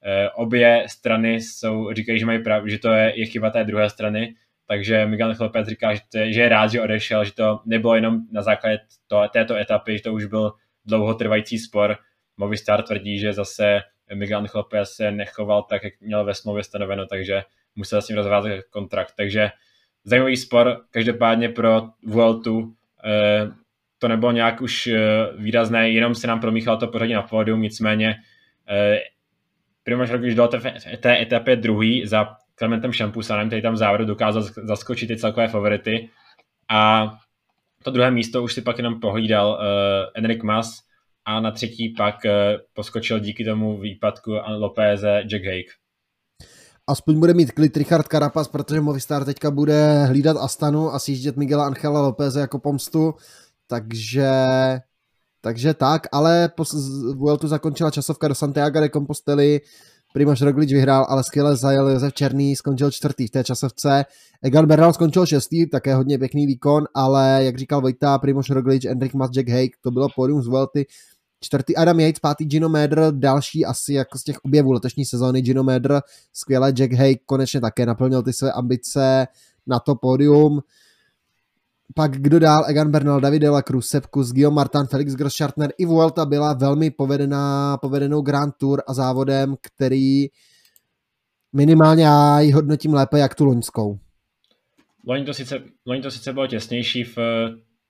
Eh, obě strany jsou, říkají, že mají pravdu, že to je, je chyba té druhé strany, takže Miguel Chlopec říká, že, že je rád, že odešel, že to nebylo jenom na základě to, této etapy, že to už byl dlouhotrvající spor. Movistar tvrdí, že zase Miguel Chlopec se nechoval tak, jak měl ve smlouvě stanoveno, takže musel s ním rozvázat kontrakt. Takže zajímavý spor, každopádně pro Vueltu eh, to nebylo nějak už eh, výrazné, jenom se nám promíchalo to pořadí na pódium, nicméně eh, Primož Roglič do té etapě druhý za Clementem Šampusanem, který tam v závodu dokázal zaskočit ty celkové favority. A to druhé místo už si pak jenom pohlídal uh, Enric Mas a na třetí pak uh, poskočil díky tomu výpadku Lopéze Jack Hake. Aspoň bude mít klid Richard Carapaz, protože Movistar teďka bude hlídat Astanu a sjíždět Miguela Angela Lopéze jako pomstu, takže takže tak, ale po Vueltu zakončila časovka do Santiago de Compostely, Primož Roglič vyhrál, ale skvěle zajel Josef Černý, skončil čtvrtý v té časovce. Egan Bernal skončil šestý, také hodně pěkný výkon, ale jak říkal Vojta, Primož Roglič, Enric Mas, Jack Hake, to bylo podium z Vuelty. Čtvrtý Adam Yates, pátý Gino Medr, další asi jako z těch objevů letošní sezóny Gino Medr, skvěle Jack Hake konečně také naplnil ty své ambice na to pódium. Pak kdo dál? Egan Bernal, David Dela Cruz, Sepkus, Guillaume Martin, Felix Grosschartner. I Vuelta byla velmi povedená, povedenou Grand Tour a závodem, který minimálně já ji hodnotím lépe jak tu loňskou. Loni to sice, loni to sice bylo těsnější v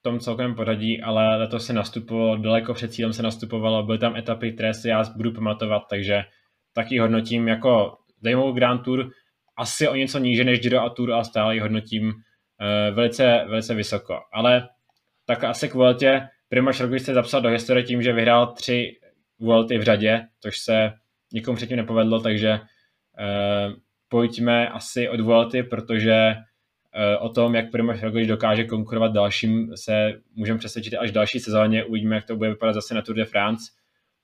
tom celkovém poradí, ale letos se nastupovalo, daleko před cílem se nastupovalo, byly tam etapy, které si já budu pamatovat, takže taky hodnotím jako zajímavou Grand Tour, asi o něco níže než Giro a Tour, ale stále ji hodnotím Eh, velice, velice vysoko. Ale tak asi k Vueltě Primož Roglič se zapsal do historie tím, že vyhrál tři Vuelty v řadě, což se nikomu předtím nepovedlo, takže uh, pojďme asi od Vuelty, protože uh, o tom, jak Primož Roglič dokáže konkurovat dalším, se můžeme přesvědčit až v další sezóně. Uvidíme, jak to bude vypadat zase na Tour de France,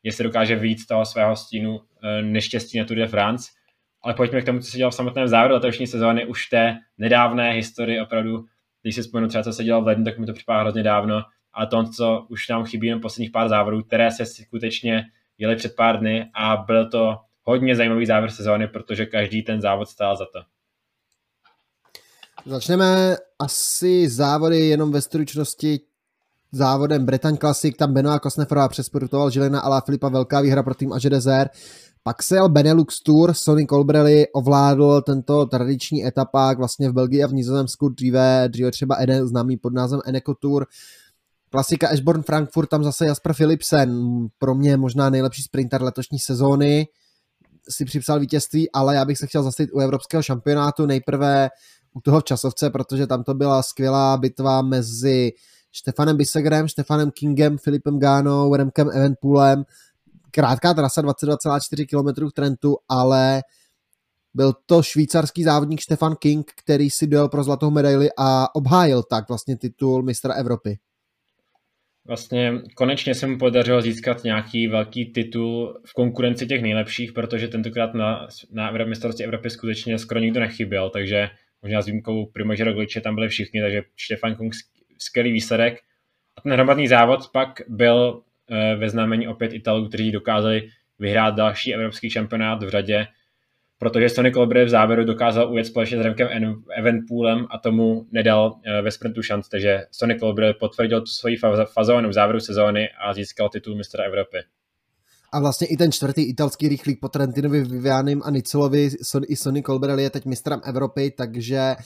jestli dokáže víc toho svého stínu uh, neštěstí na Tour de France ale pojďme k tomu, co se dělal v samotném závěru letošní sezóny, už té nedávné historii opravdu, když si vzpomenu třeba, co se dělal v lednu, tak mi to připadá hrozně dávno, ale to, co už nám chybí jen posledních pár závodů, které se skutečně jeli před pár dny. A byl to hodně zajímavý závěr sezóny, protože každý ten závod stál za to. Začneme asi závody jenom ve stručnosti závodem Bretagne Classic, tam Benoit Kosneferová přesportoval Žilina a Filipa velká výhra pro tým Aže Desert. Pak se jel Benelux Tour, Sonny Colbrelli ovládl tento tradiční etapák vlastně v Belgii a v Nizozemsku, dříve, dříve třeba Ene, známý pod názvem Eneco Tour. Klasika Ashborn Frankfurt, tam zase Jasper Philipsen, pro mě možná nejlepší sprinter letošní sezóny, si připsal vítězství, ale já bych se chtěl zastavit u evropského šampionátu, nejprve u toho v časovce, protože tam to byla skvělá bitva mezi Štefanem Bisegrem, Štefanem Kingem, Filipem Gánou, Remkem Evenpoolem, krátká trasa 22,4 km Trentu, ale byl to švýcarský závodník Stefan King, který si dojel pro zlatou medaili a obhájil tak vlastně titul mistra Evropy. Vlastně konečně se mu podařilo získat nějaký velký titul v konkurenci těch nejlepších, protože tentokrát na, na mistrovství Evropy skutečně skoro nikdo nechyběl, takže možná s výjimkou Primože Rogliče tam byli všichni, takže Stefan King skvělý výsledek. A ten hromadný závod pak byl Eh, ve znamení opět Italů, kteří dokázali vyhrát další evropský šampionát v řadě, protože Sonic Colbrelli v závěru dokázal ujet společně s Remkem Evenpoolem a tomu nedal eh, ve sprintu šanc, takže Sonic Colbrelli potvrdil tu svoji fazónu v závěru sezóny a získal titul mistra Evropy. A vlastně i ten čtvrtý italský rychlík po Trentinovi, Vivianim a Nicelovi i Sonny Colbrelli je teď mistrem Evropy, takže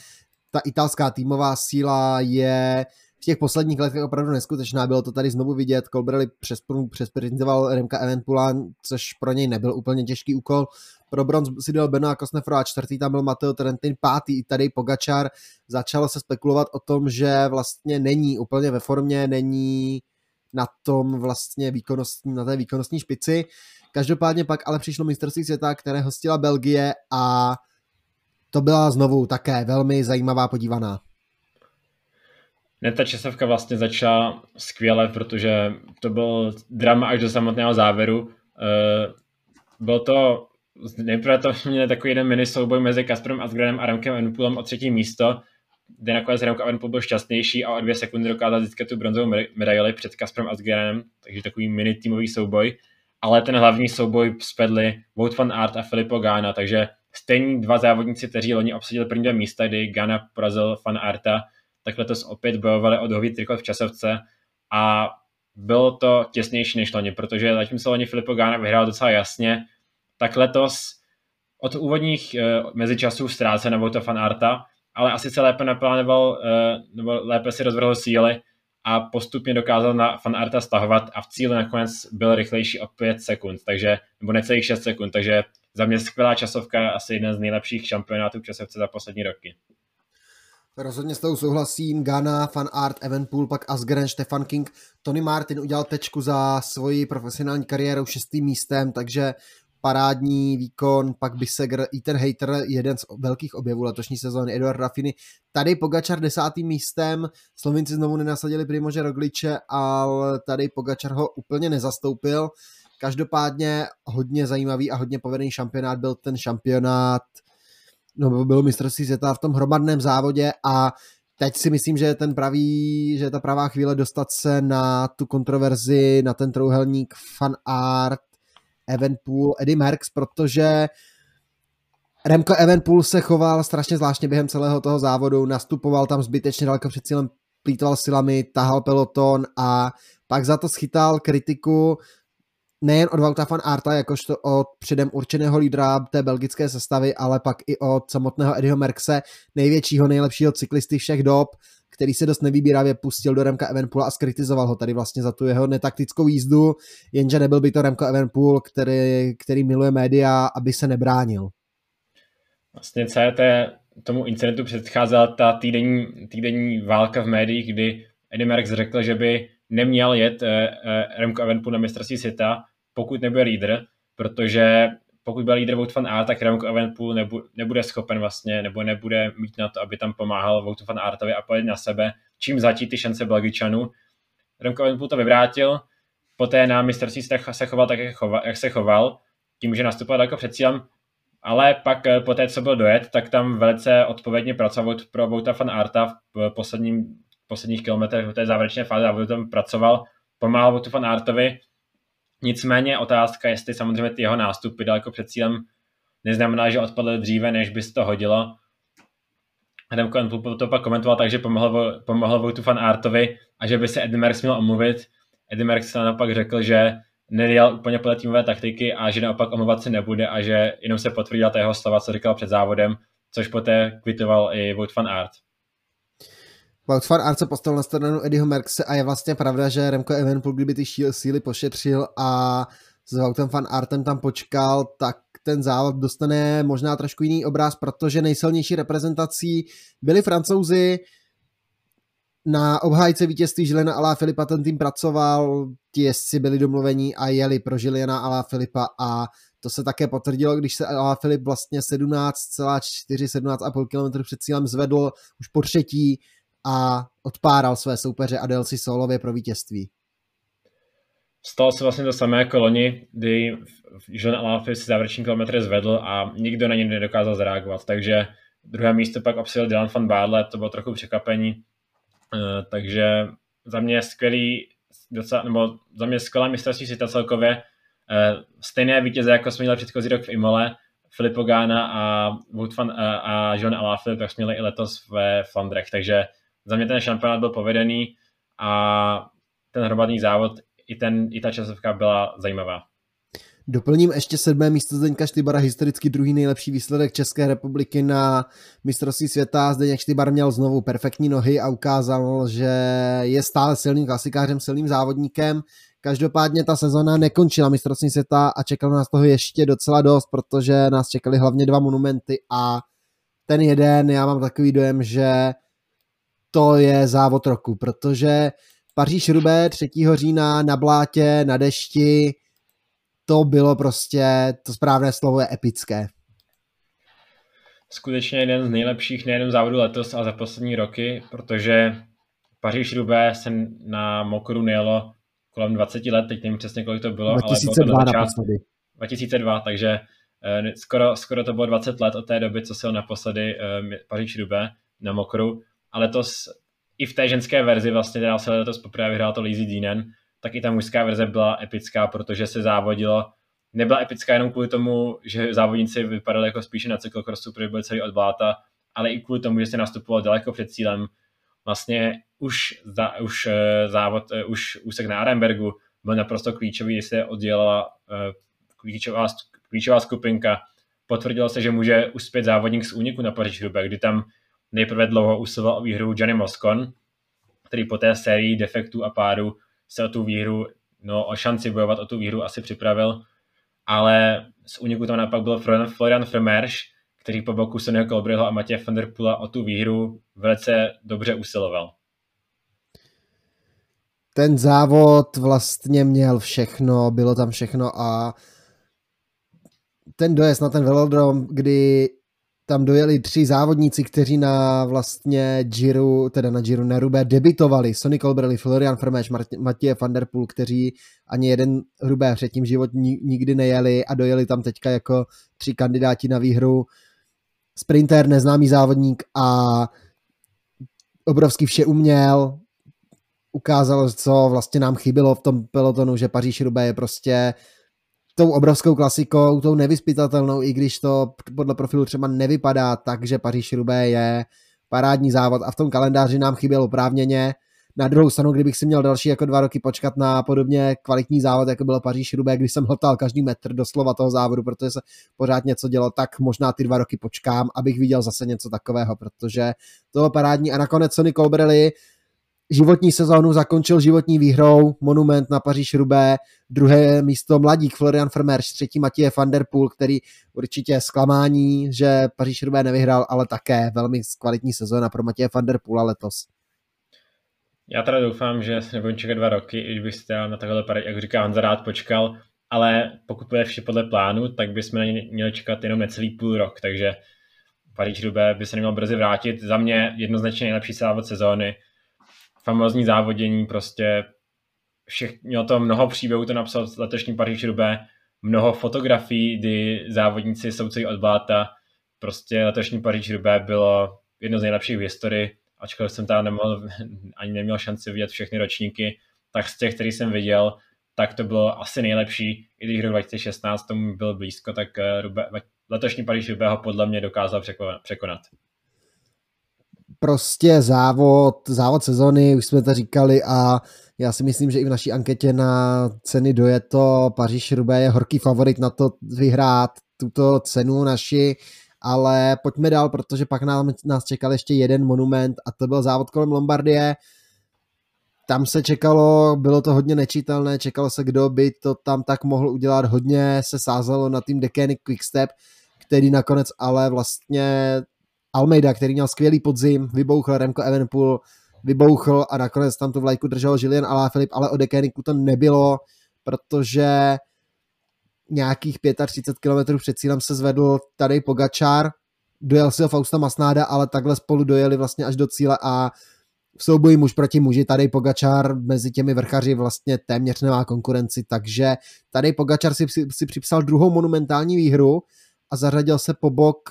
ta italská týmová síla je v těch posledních letech opravdu neskutečná. Bylo to tady znovu vidět. Colbrelli přesprintoval Remka Eventpula, což pro něj nebyl úplně těžký úkol. Pro bronz si dal Benoit Kosnefro a čtvrtý tam byl Matteo Trentin, pátý i tady Pogačar. Začalo se spekulovat o tom, že vlastně není úplně ve formě, není na tom vlastně výkonnostní, na té výkonnostní špici. Každopádně pak ale přišlo mistrovství světa, které hostila Belgie a to byla znovu také velmi zajímavá podívaná. Ne, ta časovka vlastně začala skvěle, protože to byl drama až do samotného závěru. Eh, byl to, nejprve to měl takový jeden mini souboj mezi Kasprem Asgranem a Remkem Evenpoolem o třetí místo, kde nakonec Remko Evenpool byl šťastnější a o dvě sekundy dokázal získat tu bronzovou medaili před Kasprem Asgranem, takže takový mini týmový souboj. Ale ten hlavní souboj spedli Wout van Aert a Filippo Gana, takže stejní dva závodníci, kteří loni obsadili první dvě místa, kdy Gana porazil van Aerta, tak letos opět bojovali o dlouhý trikot v časovce a bylo to těsnější než loni, protože zatímco loni Filippo Gana vyhrál docela jasně, tak letos od úvodních uh, mezičasů ztráce na Vouta fan Arta, ale asi se lépe naplánoval, uh, nebo lépe si rozvrhl síly a postupně dokázal na fan Arta stahovat a v cíli nakonec byl rychlejší o 5 sekund, takže, nebo necelých 6 sekund, takže za mě skvělá časovka, asi jeden z nejlepších šampionátů v časovce za poslední roky. Rozhodně s tou souhlasím. Ghana, Fan Art, Evenpool, pak Asgren, Stefan King. Tony Martin udělal tečku za svoji profesionální kariéru šestým místem, takže parádní výkon, pak Bisegr, Ethan Hater, jeden z velkých objevů letošní sezóny, Eduard Raffini. Tady Pogačar desátým místem, Slovinci znovu nenasadili Primože Rogliče, ale tady Pogačar ho úplně nezastoupil. Každopádně hodně zajímavý a hodně povedený šampionát byl ten šampionát no, bylo mistrovství světa v tom hromadném závodě a teď si myslím, že je ten pravý, že je ta pravá chvíle dostat se na tu kontroverzi, na ten trouhelník fan art, Evenpool, Eddie Merckx, protože Remco Evenpool se choval strašně zvláštně během celého toho závodu, nastupoval tam zbytečně daleko před cílem, plítoval silami, tahal peloton a pak za to schytal kritiku nejen od Vauta van Arta, jakožto od předem určeného lídra té belgické sestavy, ale pak i od samotného Eddieho Merkse, největšího, nejlepšího cyklisty všech dob, který se dost nevýbíravě pustil do Remka Evenpoola a skritizoval ho tady vlastně za tu jeho netaktickou jízdu, jenže nebyl by to Remko Evenpool, který, který miluje média, aby se nebránil. Vlastně celé té, tomu incidentu předcházela ta týdenní, týdenní válka v médiích, kdy Eddie Merckx řekl, že by neměl jet eh, eh, Remko Evenpool na mistrovství světa, pokud nebude lídr, protože pokud byl lídr Wout van Aert, tak Remco Evenpool nebude schopen vlastně, nebo nebude mít na to, aby tam pomáhal Wout van Aertovi a pojet na sebe, čím zatí ty šance Belgičanů. Remco Evenpool to vyvrátil, poté na mistrovství se choval tak, jak, choval, jak se choval, tím, že nastupoval jako před cílem, ale pak eh, po té, co byl dojet, tak tam velice odpovědně pracoval pro Vouta van Arta v posledním, posledních kilometrech v té závěrečné fáze a tam pracoval, pomáhal Voutu van Artovi Nicméně otázka, jestli samozřejmě ty jeho nástupy daleko před cílem neznamená, že odpadl dříve, než by se to hodilo. Adam Cohen to pak komentoval tak, že pomohl, pomohl Voutu fan Artovi a že by se Eddie Merckx měl omluvit. Eddie Merckx naopak řekl, že nejel úplně podle týmové taktiky a že naopak omluvat se nebude a že jenom se potvrdila ta jeho slova, co říkal před závodem, což poté kvitoval i Vout fan Art. Wout van Aert se postavil na stranu Eddieho Merkse a je vlastně pravda, že Remco Evenpool, kdyby ty síly pošetřil a s Woutem van Artem tam počkal, tak ten závod dostane možná trošku jiný obráz, protože nejsilnější reprezentací byli francouzi, na obhájce vítězství Žilena Alá Filipa ten tým pracoval, ti jezdci byli domluvení a jeli pro Žiliana Alá Filipa a to se také potvrdilo, když se Alá Filip vlastně 17,4, 17,5 km před cílem zvedl už po třetí a odpáral své soupeře a dal si solově pro vítězství. Stalo se vlastně to samé jako loni, kdy Alaphilippe si závěrečný kilometr zvedl a nikdo na něj nedokázal zareagovat, takže druhé místo pak obsadil Dylan van Barle, to bylo trochu překvapení, eh, takže za mě skvělý, docela, nebo za mě skvělá mistrovství světa celkově, eh, stejné vítěze, jako jsme měli předchozí rok v Imole, Filippo Gana a, Wout van, a, a Jean Alaphilippe, tak jsme měli i letos ve Flandrech, takže za mě ten šampionát byl povedený a ten hromadný závod i, ten, i ta časovka byla zajímavá. Doplním ještě sedmé místo Zdeňka Štybara, historicky druhý nejlepší výsledek České republiky na mistrovství světa. Zdeněk Štybar měl znovu perfektní nohy a ukázal, že je stále silným klasikářem, silným závodníkem. Každopádně ta sezona nekončila mistrovství světa a čekalo nás toho ještě docela dost, protože nás čekaly hlavně dva monumenty a ten jeden, já mám takový dojem, že to je závod roku, protože Paříž Rubé 3. října na blátě, na dešti, to bylo prostě, to správné slovo je epické. skutečně jeden z nejlepších nejen závodů letos, ale za poslední roky, protože paříž roubaix se na mokru nejelo kolem 20 let, teď nevím přesně, kolik to bylo, 2002 ale bylo to na začátku. 2002, takže eh, skoro, skoro to bylo 20 let od té doby, co se naposledy eh, paříž roubaix na mokru, ale to i v té ženské verzi vlastně, která se letos poprvé vyhrála to Lizzie Deanen, tak i ta mužská verze byla epická, protože se závodilo nebyla epická jenom kvůli tomu, že závodníci vypadali jako spíše na cyklokrosu, protože byli celý od bláta, ale i kvůli tomu, že se nastupoval daleko před cílem. Vlastně už, za, už eh, závod, eh, už úsek na Arenbergu byl naprosto klíčový, když se oddělala eh, klíčová, klíčová skupinka. Potvrdilo se, že může uspět závodník z úniku na paříž kdy tam nejprve dlouho usiloval o výhru Johnny Moscon, který po té sérii defektů a pádu se o tu výhru, no o šanci bojovat o tu výhru asi připravil ale z úniku tam naopak byl Florian Fremerš, který po boku Sonnyho Colbryho a Matěje van der Pula o tu výhru velice dobře usiloval. Ten závod vlastně měl všechno, bylo tam všechno a ten dojezd na ten velodrom, kdy tam dojeli tři závodníci, kteří na vlastně Giro, teda na Giro Nerube debitovali. Sonny Colbrelli, Florian Frmeš, Matěje van der Poel, kteří ani jeden Rubé předtím život nikdy nejeli a dojeli tam teďka jako tři kandidáti na výhru. Sprinter, neznámý závodník a obrovský vše uměl. Ukázalo, co vlastně nám chybilo v tom pelotonu, že Paříž Rubé je prostě tou obrovskou klasikou, tou nevyspytatelnou, i když to podle profilu třeba nevypadá tak, že paříž roubaix je parádní závod a v tom kalendáři nám chybělo oprávněně. Na druhou stranu, kdybych si měl další jako dva roky počkat na podobně kvalitní závod, jako bylo paříž roubaix když jsem hltal každý metr doslova toho závodu, protože se pořád něco dělo, tak možná ty dva roky počkám, abych viděl zase něco takového, protože to bylo parádní. A nakonec Sony Colbrelli životní sezónu zakončil životní výhrou Monument na paříž rubé druhé místo mladík Florian Vermeersch, třetí Matěje van der Poel, který určitě zklamání, že paříž rubé nevyhrál, ale také velmi kvalitní sezóna pro Matěje van der Poola letos. Já teda doufám, že se nebudem čekat dva roky, i když byste na takhle jak říká Honza, rád počkal, ale pokud bude vše podle plánu, tak bychom na ně měli čekat jenom necelý půl rok, takže Paříž Rubé by se neměl brzy vrátit. Za mě jednoznačně nejlepší závod sezóny famózní závodění, prostě všech, mělo to mnoho příběhů, to napsal letošní Paříž Rubé, mnoho fotografií, kdy závodníci jsou celý od bláta, prostě letošní Paříž Rubé bylo jedno z nejlepších v historii, ačkoliv jsem tam nemohl, ani neměl šanci vidět všechny ročníky, tak z těch, který jsem viděl, tak to bylo asi nejlepší, i když rok 2016 tomu byl blízko, tak eh, Rube, letošní Paříž Rubé ho podle mě dokázal překonat prostě závod, závod sezony, už jsme to říkali a já si myslím, že i v naší anketě na ceny dojeto Paříž Rubé je horký favorit na to vyhrát tuto cenu naši, ale pojďme dál, protože pak nám, nás čekal ještě jeden monument a to byl závod kolem Lombardie. Tam se čekalo, bylo to hodně nečitelné, čekalo se, kdo by to tam tak mohl udělat, hodně se sázelo na tým Decanic Quickstep, který nakonec ale vlastně Almeida, který měl skvělý podzim, vybouchl Remco Evenpool, vybouchl a nakonec tam tu vlajku držel Julian Alaphilippe, ale o Dekeniku to nebylo, protože nějakých 35 km před cílem se zvedl tady Pogačár, dojel si ho Fausta Masnáda, ale takhle spolu dojeli vlastně až do cíle a v souboji muž proti muži tady Pogačár mezi těmi vrchaři vlastně téměř nemá konkurenci, takže tady Pogačár si, si, si připsal druhou monumentální výhru a zařadil se po bok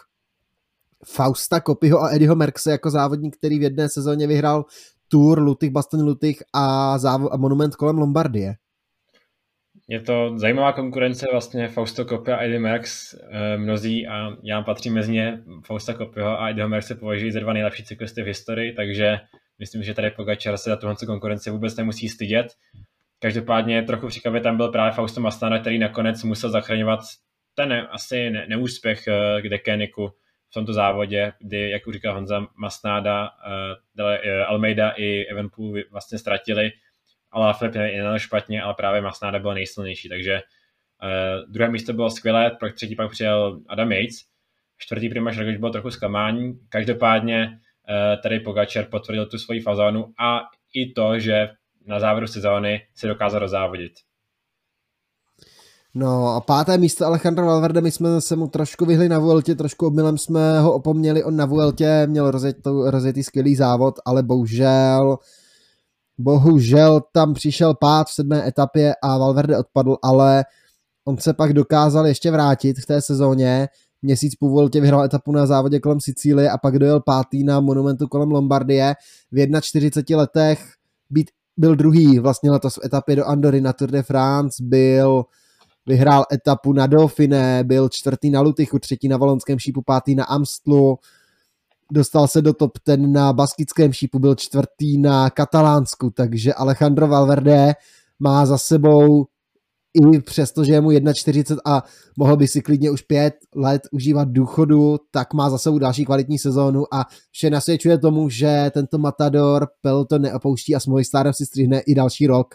Fausta Kopyho a Eddieho Merkse jako závodník, který v jedné sezóně vyhrál Tour, Lutych, Baston Lutych a, závo- a monument kolem Lombardie. Je to zajímavá konkurence vlastně Fausto Kopy a Eddie Merckx. Eh, mnozí a já patřím mezi ně. Fausta Kopyho a Eddieho Merckx se považují za dva nejlepší cyklisty v historii, takže myslím, že tady Pogačar se za tuhle konkurenci vůbec nemusí stydět. Každopádně trochu překvapivě tam byl právě Fausto Mastana, který nakonec musel zachraňovat ten asi ne, neúspěch eh, k Dekeniku v tomto závodě, kdy, jak už říkal Honza, Masnáda, uh, Almeida i Evenpool vlastně ztratili, ale Filip je špatně, ale právě Masnáda byl nejsilnější, takže uh, druhé místo bylo skvělé, pak třetí pak přijel Adam Yates, čtvrtý Primož Roglič byl trochu zklamání, každopádně tady Pogačar potvrdil tu svoji fazónu a i to, že na závěru sezóny se dokázal rozávodit. No a páté místo Alejandro Valverde, my jsme se mu trošku vyhli na Vueltě, trošku omylem jsme ho opomněli, on na Vueltě měl rozjet, rozjetý skvělý závod, ale bohužel bohužel tam přišel pád v sedmé etapě a Valverde odpadl, ale on se pak dokázal ještě vrátit v té sezóně, měsíc po Vueltě vyhrál etapu na závodě kolem Sicílie a pak dojel pátý na monumentu kolem Lombardie. V 41 letech být, byl druhý vlastně letos v etapě do Andory na Tour de France, byl vyhrál etapu na Dauphiné, byl čtvrtý na Lutychu, třetí na Valonském šípu, pátý na Amstlu, dostal se do top ten na baskickém šípu, byl čtvrtý na Katalánsku, takže Alejandro Valverde má za sebou i přesto, že je mu 1,40 a mohl by si klidně už pět let užívat důchodu, tak má za sebou další kvalitní sezónu a vše nasvědčuje tomu, že tento Matador to neopouští a s Movistarem si střihne i další rok.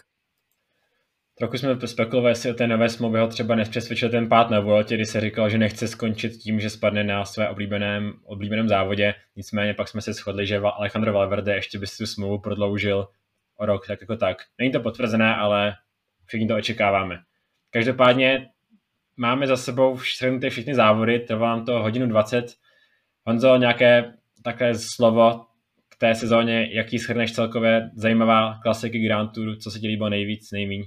Trochu jsme spekulovali, jestli o té nové smlouvy ho třeba nepřesvědčil ten pát na Vueltě, kdy se říkal, že nechce skončit tím, že spadne na své oblíbeném, oblíbeném závodě. Nicméně pak jsme se shodli, že Alejandro Valverde ještě by si tu smlouvu prodloužil o rok, tak jako tak. Není to potvrzené, ale všichni to očekáváme. Každopádně máme za sebou všechny všechny závody, trvá nám to hodinu 20. Honzo, nějaké takové slovo k té sezóně, jaký shrneš celkově zajímavá klasiky Grand Tour, co se ti líbilo nejvíc, nejmíň?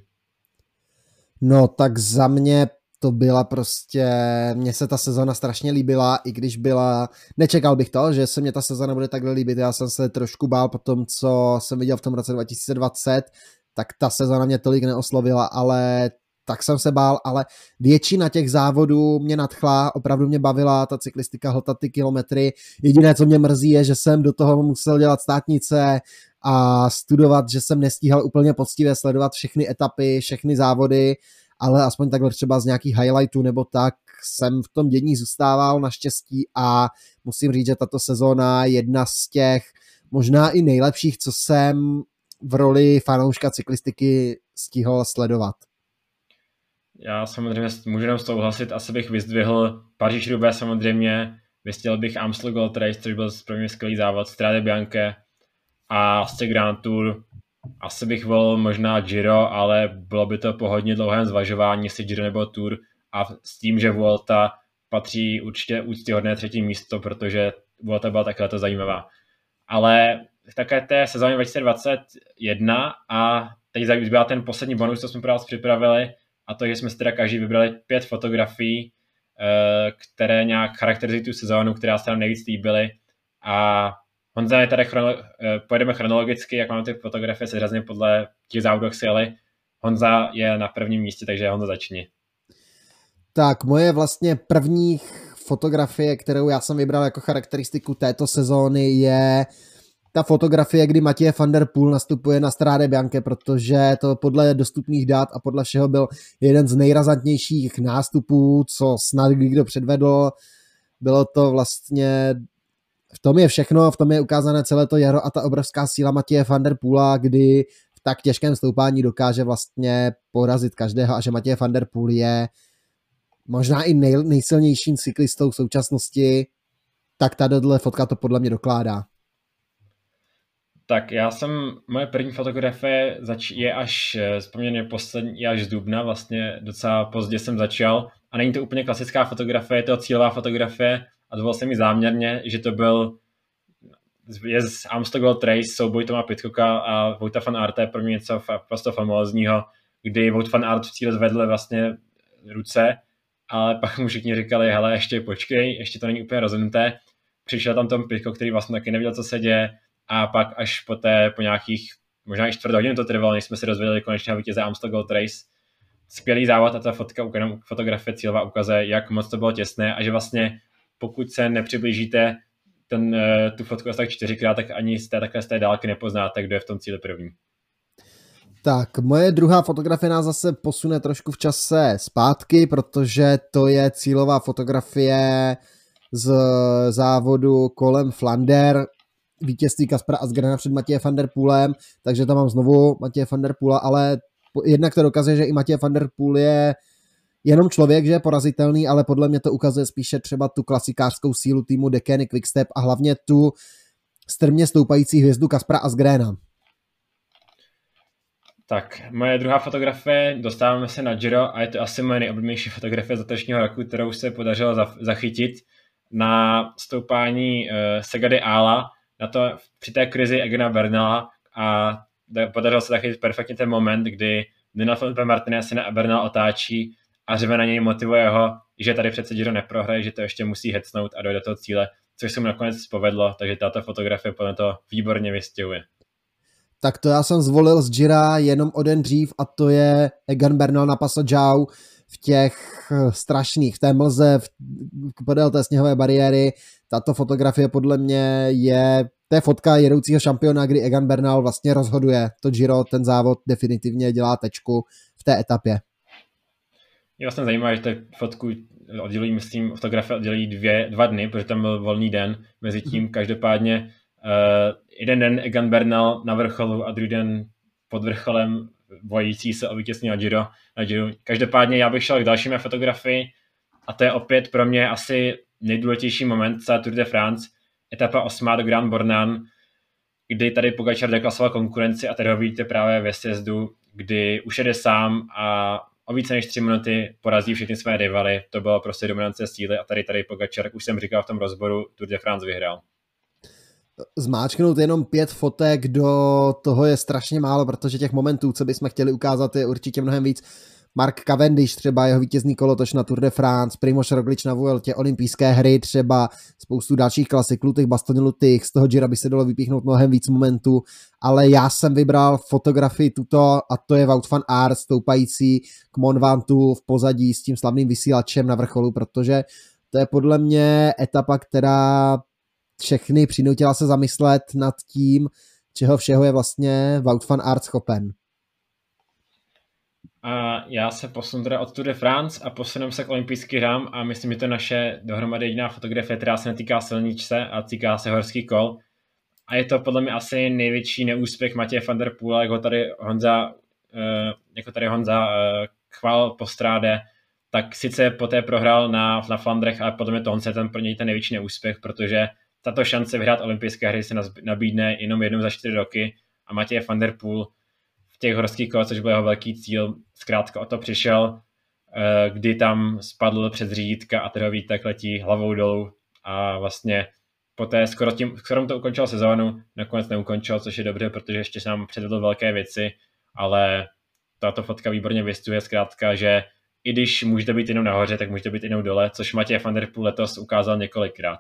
No tak za mě to byla prostě, mně se ta sezona strašně líbila, i když byla, nečekal bych to, že se mě ta sezona bude takhle líbit, já jsem se trošku bál po tom, co jsem viděl v tom roce 2020, tak ta sezona mě tolik neoslovila, ale tak jsem se bál, ale většina těch závodů mě nadchla, opravdu mě bavila ta cyklistika, hltat ty kilometry. Jediné, co mě mrzí, je, že jsem do toho musel dělat státnice a studovat, že jsem nestíhal úplně poctivě sledovat všechny etapy, všechny závody, ale aspoň takhle třeba z nějakých highlightů nebo tak jsem v tom dění zůstával naštěstí a musím říct, že tato sezóna je jedna z těch možná i nejlepších, co jsem v roli fanouška cyklistiky stihl sledovat. Já samozřejmě můžu jenom souhlasit, asi bych vyzdvihl Paříž Rubé samozřejmě, vystěl bych Amstel Gold Race, což byl pro mě skvělý závod, Strade Bianche a z Grand Tour asi bych volil možná Giro, ale bylo by to po hodně dlouhém zvažování, jestli Giro nebo Tour a s tím, že Vuelta patří určitě úctyhodné třetí místo, protože Vuelta byla takhle to zajímavá. Ale také té sezóně 2021 a teď byla ten poslední bonus, co jsme pro vás připravili, a to, že jsme si teda každý vybrali pět fotografií, eh, které nějak charakterizují tu sezónu, která se nám nejvíc líbily a Honza je tady, chrono, eh, pojedeme chronologicky, jak máme ty fotografie seřazeny podle těch závodů, jak jeli. Honza je na prvním místě, takže Honza začni. Tak, moje vlastně první fotografie, kterou já jsem vybral jako charakteristiku této sezóny je ta fotografie, kdy Matěj van der Poel nastupuje na Stráde Bianche, protože to podle dostupných dat a podle všeho byl jeden z nejrazantnějších nástupů, co snad kdo předvedl. Bylo to vlastně v tom je všechno, v tom je ukázané celé to jaro a ta obrovská síla Matěje van der Poola, kdy v tak těžkém stoupání dokáže vlastně porazit každého a že Matěj van der Poel je možná i nej, nejsilnějším cyklistou v současnosti, tak tato fotka to podle mě dokládá. Tak já jsem, moje první fotografie zač- je až vzpomněně poslední, je až z Dubna, vlastně docela pozdě jsem začal a není to úplně klasická fotografie, je to cílová fotografie a zvolil jsem mi záměrně, že to byl je z Amstel Gold Race, souboj Toma Pitcocka a Vouta van Arte pro mě něco prostě famózního, kdy Vout van Art v cíle zvedl vlastně ruce, ale pak mu všichni říkali, hele, ještě počkej, ještě to není úplně rozhodnuté. Přišel tam Tom Pitcock, který vlastně taky nevěděl, co se děje, a pak až po té, po nějakých, možná i čtvrt hodin to trvalo, než jsme se dozvěděli konečně vítěze Amstel Gold Race. Skvělý závod a ta fotka, fotografie cílová ukazuje, jak moc to bylo těsné a že vlastně pokud se nepřiblížíte ten, eh, tu fotku asi tak čtyřikrát, tak ani z té, takhle z té dálky nepoznáte, kdo je v tom cíli první. Tak, moje druhá fotografie nás zase posune trošku v čase zpátky, protože to je cílová fotografie z závodu kolem Flander, vítězství Kaspra Asgrena před Matěje van der Poolem, takže tam mám znovu Matěje van der Poola, ale jednak to dokazuje, že i Matěj van der Poel je jenom člověk, že je porazitelný, ale podle mě to ukazuje spíše třeba tu klasikářskou sílu týmu Dekeny Quickstep a hlavně tu strmě stoupající hvězdu Kaspra Asgrena. Tak, moje druhá fotografie, dostáváme se na Giro a je to asi moje nejoblíbenější fotografie z letošního roku, kterou se podařilo zachytit na stoupání uh, Segady Ala, na to při té krizi Egena Bernala a podařilo se zachytit perfektně ten moment, kdy Dina Felipe Martinez na Bernal otáčí a řve na něj motivuje ho, že tady přece Giro neprohraje, že to ještě musí hecnout a dojde do toho cíle, což se mu nakonec povedlo, takže tato fotografie podle to výborně vystihuje. Tak to já jsem zvolil z Gira jenom o den dřív a to je Egan Bernal na Pasajau v těch eh, strašných, v té mlze, v, podél té sněhové bariéry. Tato fotografie podle mě je, to je fotka jedoucího šampiona, kdy Egan Bernal vlastně rozhoduje to Giro, ten závod definitivně dělá tečku v té etapě. Je vlastně zajímavé, že fotku oddělují, myslím, fotografie oddělují dvě, dva dny, protože tam byl volný den. Mezi tím mhm. každopádně uh, jeden den Egan Bernal na vrcholu a druhý den pod vrcholem bojící se o vítězství na Giro, na Giro. Každopádně já bych šel k další fotografii a to je opět pro mě asi nejdůležitější moment celé Tour de France, etapa 8 do Grand Bornand, kdy tady Pogačar deklasoval konkurenci a tady ho vidíte právě ve sjezdu, kdy už jede sám a o více než tři minuty porazí všechny své rivaly. To bylo prostě dominance síly a tady tady Pogačar, jak už jsem říkal v tom rozboru, Tour de France vyhrál. Zmáčknout jenom pět fotek do toho je strašně málo, protože těch momentů, co bychom chtěli ukázat, je určitě mnohem víc. Mark Cavendish, třeba jeho vítězný kolotoč na Tour de France, Primož Roglič na Vueltě, olympijské hry, třeba spoustu dalších klasik, Lutych, Bastoně Lutych, z toho Gira by se dalo vypíchnout mnohem víc momentů, ale já jsem vybral fotografii tuto a to je Wout van Aert stoupající k Monvantu v pozadí s tím slavným vysílačem na vrcholu, protože to je podle mě etapa, která všechny přinutila se zamyslet nad tím, čeho všeho je vlastně Wout van Aert schopen. A já se posunu teda od Tour de France a posuneme se k olympijským hrám a myslím, že to je naše dohromady jediná fotografie, která se netýká silničce a týká se horský kol. A je to podle mě asi největší neúspěch Matěje van der Poola, jako tady Honza, jako tady Honza eh, chval po stráde, tak sice poté prohrál na, na Flandrech, ale podle mě to je ten pro něj ten největší neúspěch, protože tato šance vyhrát olympijské hry se nabídne jenom jednou za čtyři roky a Matěj van der Poel těch horských kol, což byl jeho velký cíl, zkrátka o to přišel, eh, kdy tam spadl před řídítka a trhový tak letí hlavou dolů a vlastně poté skoro, tím, skoro to ukončil sezónu, nakonec neukončil, což je dobře, protože ještě nám předvedl velké věci, ale tato fotka výborně vystuje zkrátka, že i když můžete být jenom nahoře, tak můžete být jenom dole, což Matěj van der Poel letos ukázal několikrát.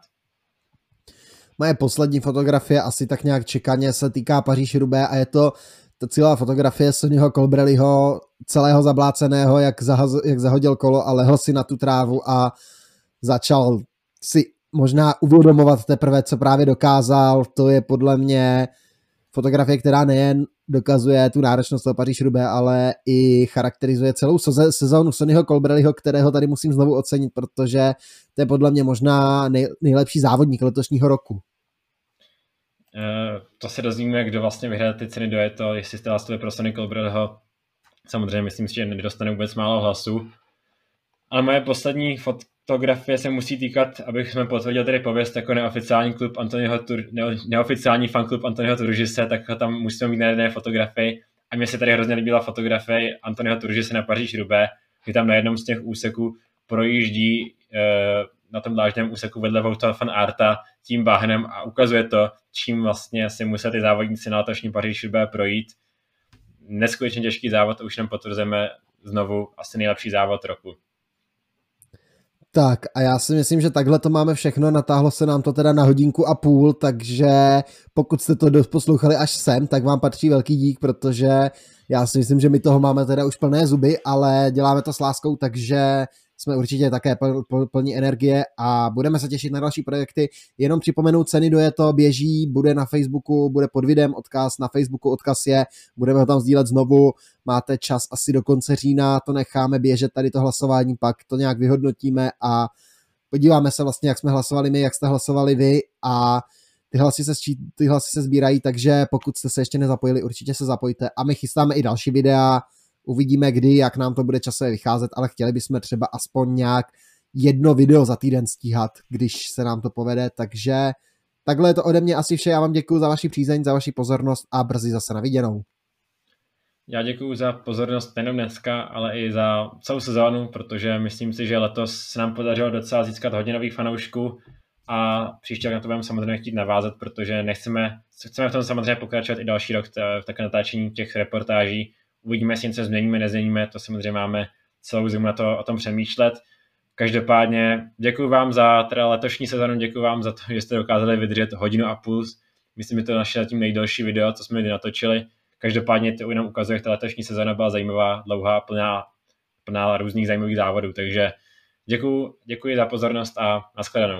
Moje poslední fotografie asi tak nějak čekaně se týká Paříž Rubé a je to ta celá fotografie Sonnyho Colbrelliho, celého zabláceného, jak, zahaz, jak zahodil kolo a lehl si na tu trávu a začal si možná uvědomovat teprve, co právě dokázal. To je podle mě fotografie, která nejen dokazuje tu náročnost toho Paříž Rubé, ale i charakterizuje celou sezónu Sonnyho Colbrelliho, kterého tady musím znovu ocenit, protože to je podle mě možná nej, nejlepší závodník letošního roku. Eh, to se dozvíme, kdo vlastně vyhraje ty ceny, do to, jestli jste hlasovali pro Sonny Colbrelliho. Samozřejmě myslím si, že nedostane vůbec málo hlasů. Ale moje poslední fotografie se musí týkat, abych jsme potvrdil tedy pověst jako neoficiální klub Antonyho Tur, ne, neoficiální fanklub Antonyho Turžise, tak ho tam musíme mít na jedné fotografii. A mně se tady hrozně líbila fotografie Antonyho Turžise na Paříž Rubé, kdy tam na jednom z těch úseků projíždí eh, na tom dlážděném úseku vedle Vouta van Arta tím bahnem a ukazuje to, čím vlastně si museli ty závodníci na letošní Paříž projít. Neskutečně těžký závod, už nám potvrzujeme znovu asi nejlepší závod roku. Tak a já si myslím, že takhle to máme všechno, natáhlo se nám to teda na hodinku a půl, takže pokud jste to poslouchali až sem, tak vám patří velký dík, protože já si myslím, že my toho máme teda už plné zuby, ale děláme to s láskou, takže jsme určitě také pl, pl, plní energie a budeme se těšit na další projekty. Jenom připomenu, ceny do je to běží, bude na Facebooku, bude pod videem odkaz, na Facebooku odkaz je, budeme ho tam sdílet znovu, máte čas asi do konce října, to necháme běžet tady to hlasování, pak to nějak vyhodnotíme a podíváme se vlastně, jak jsme hlasovali my, jak jste hlasovali vy a ty hlasy se, ty hlasy se sbírají, takže pokud jste se ještě nezapojili, určitě se zapojte. A my chystáme i další videa, Uvidíme kdy, jak nám to bude časově vycházet, ale chtěli bychom třeba aspoň nějak jedno video za týden stíhat, když se nám to povede, takže takhle je to ode mě asi vše. Já vám děkuji za vaši přízeň, za vaši pozornost a brzy zase na viděnou. Já děkuji za pozornost nejenom dneska, ale i za celou sezónu, protože myslím si, že letos se nám podařilo docela získat hodně nových fanoušků a příště na to budeme samozřejmě chtít navázat, protože nechceme, chceme v tom samozřejmě pokračovat i další rok v takové natáčení těch reportáží. Uvidíme, jestli něco změníme, nezměníme, to samozřejmě máme celou zimu na to o tom přemýšlet. Každopádně děkuji vám za teda letošní sezonu, děkuji vám za to, že jste dokázali vydržet hodinu a půl. Myslím, že to je naše zatím nejdelší video, co jsme kdy natočili. Každopádně to jenom ukazuje, že ta letošní sezona byla zajímavá, dlouhá, plná, plná různých zajímavých závodů. Takže děkuji, děkuji za pozornost a nashledanou.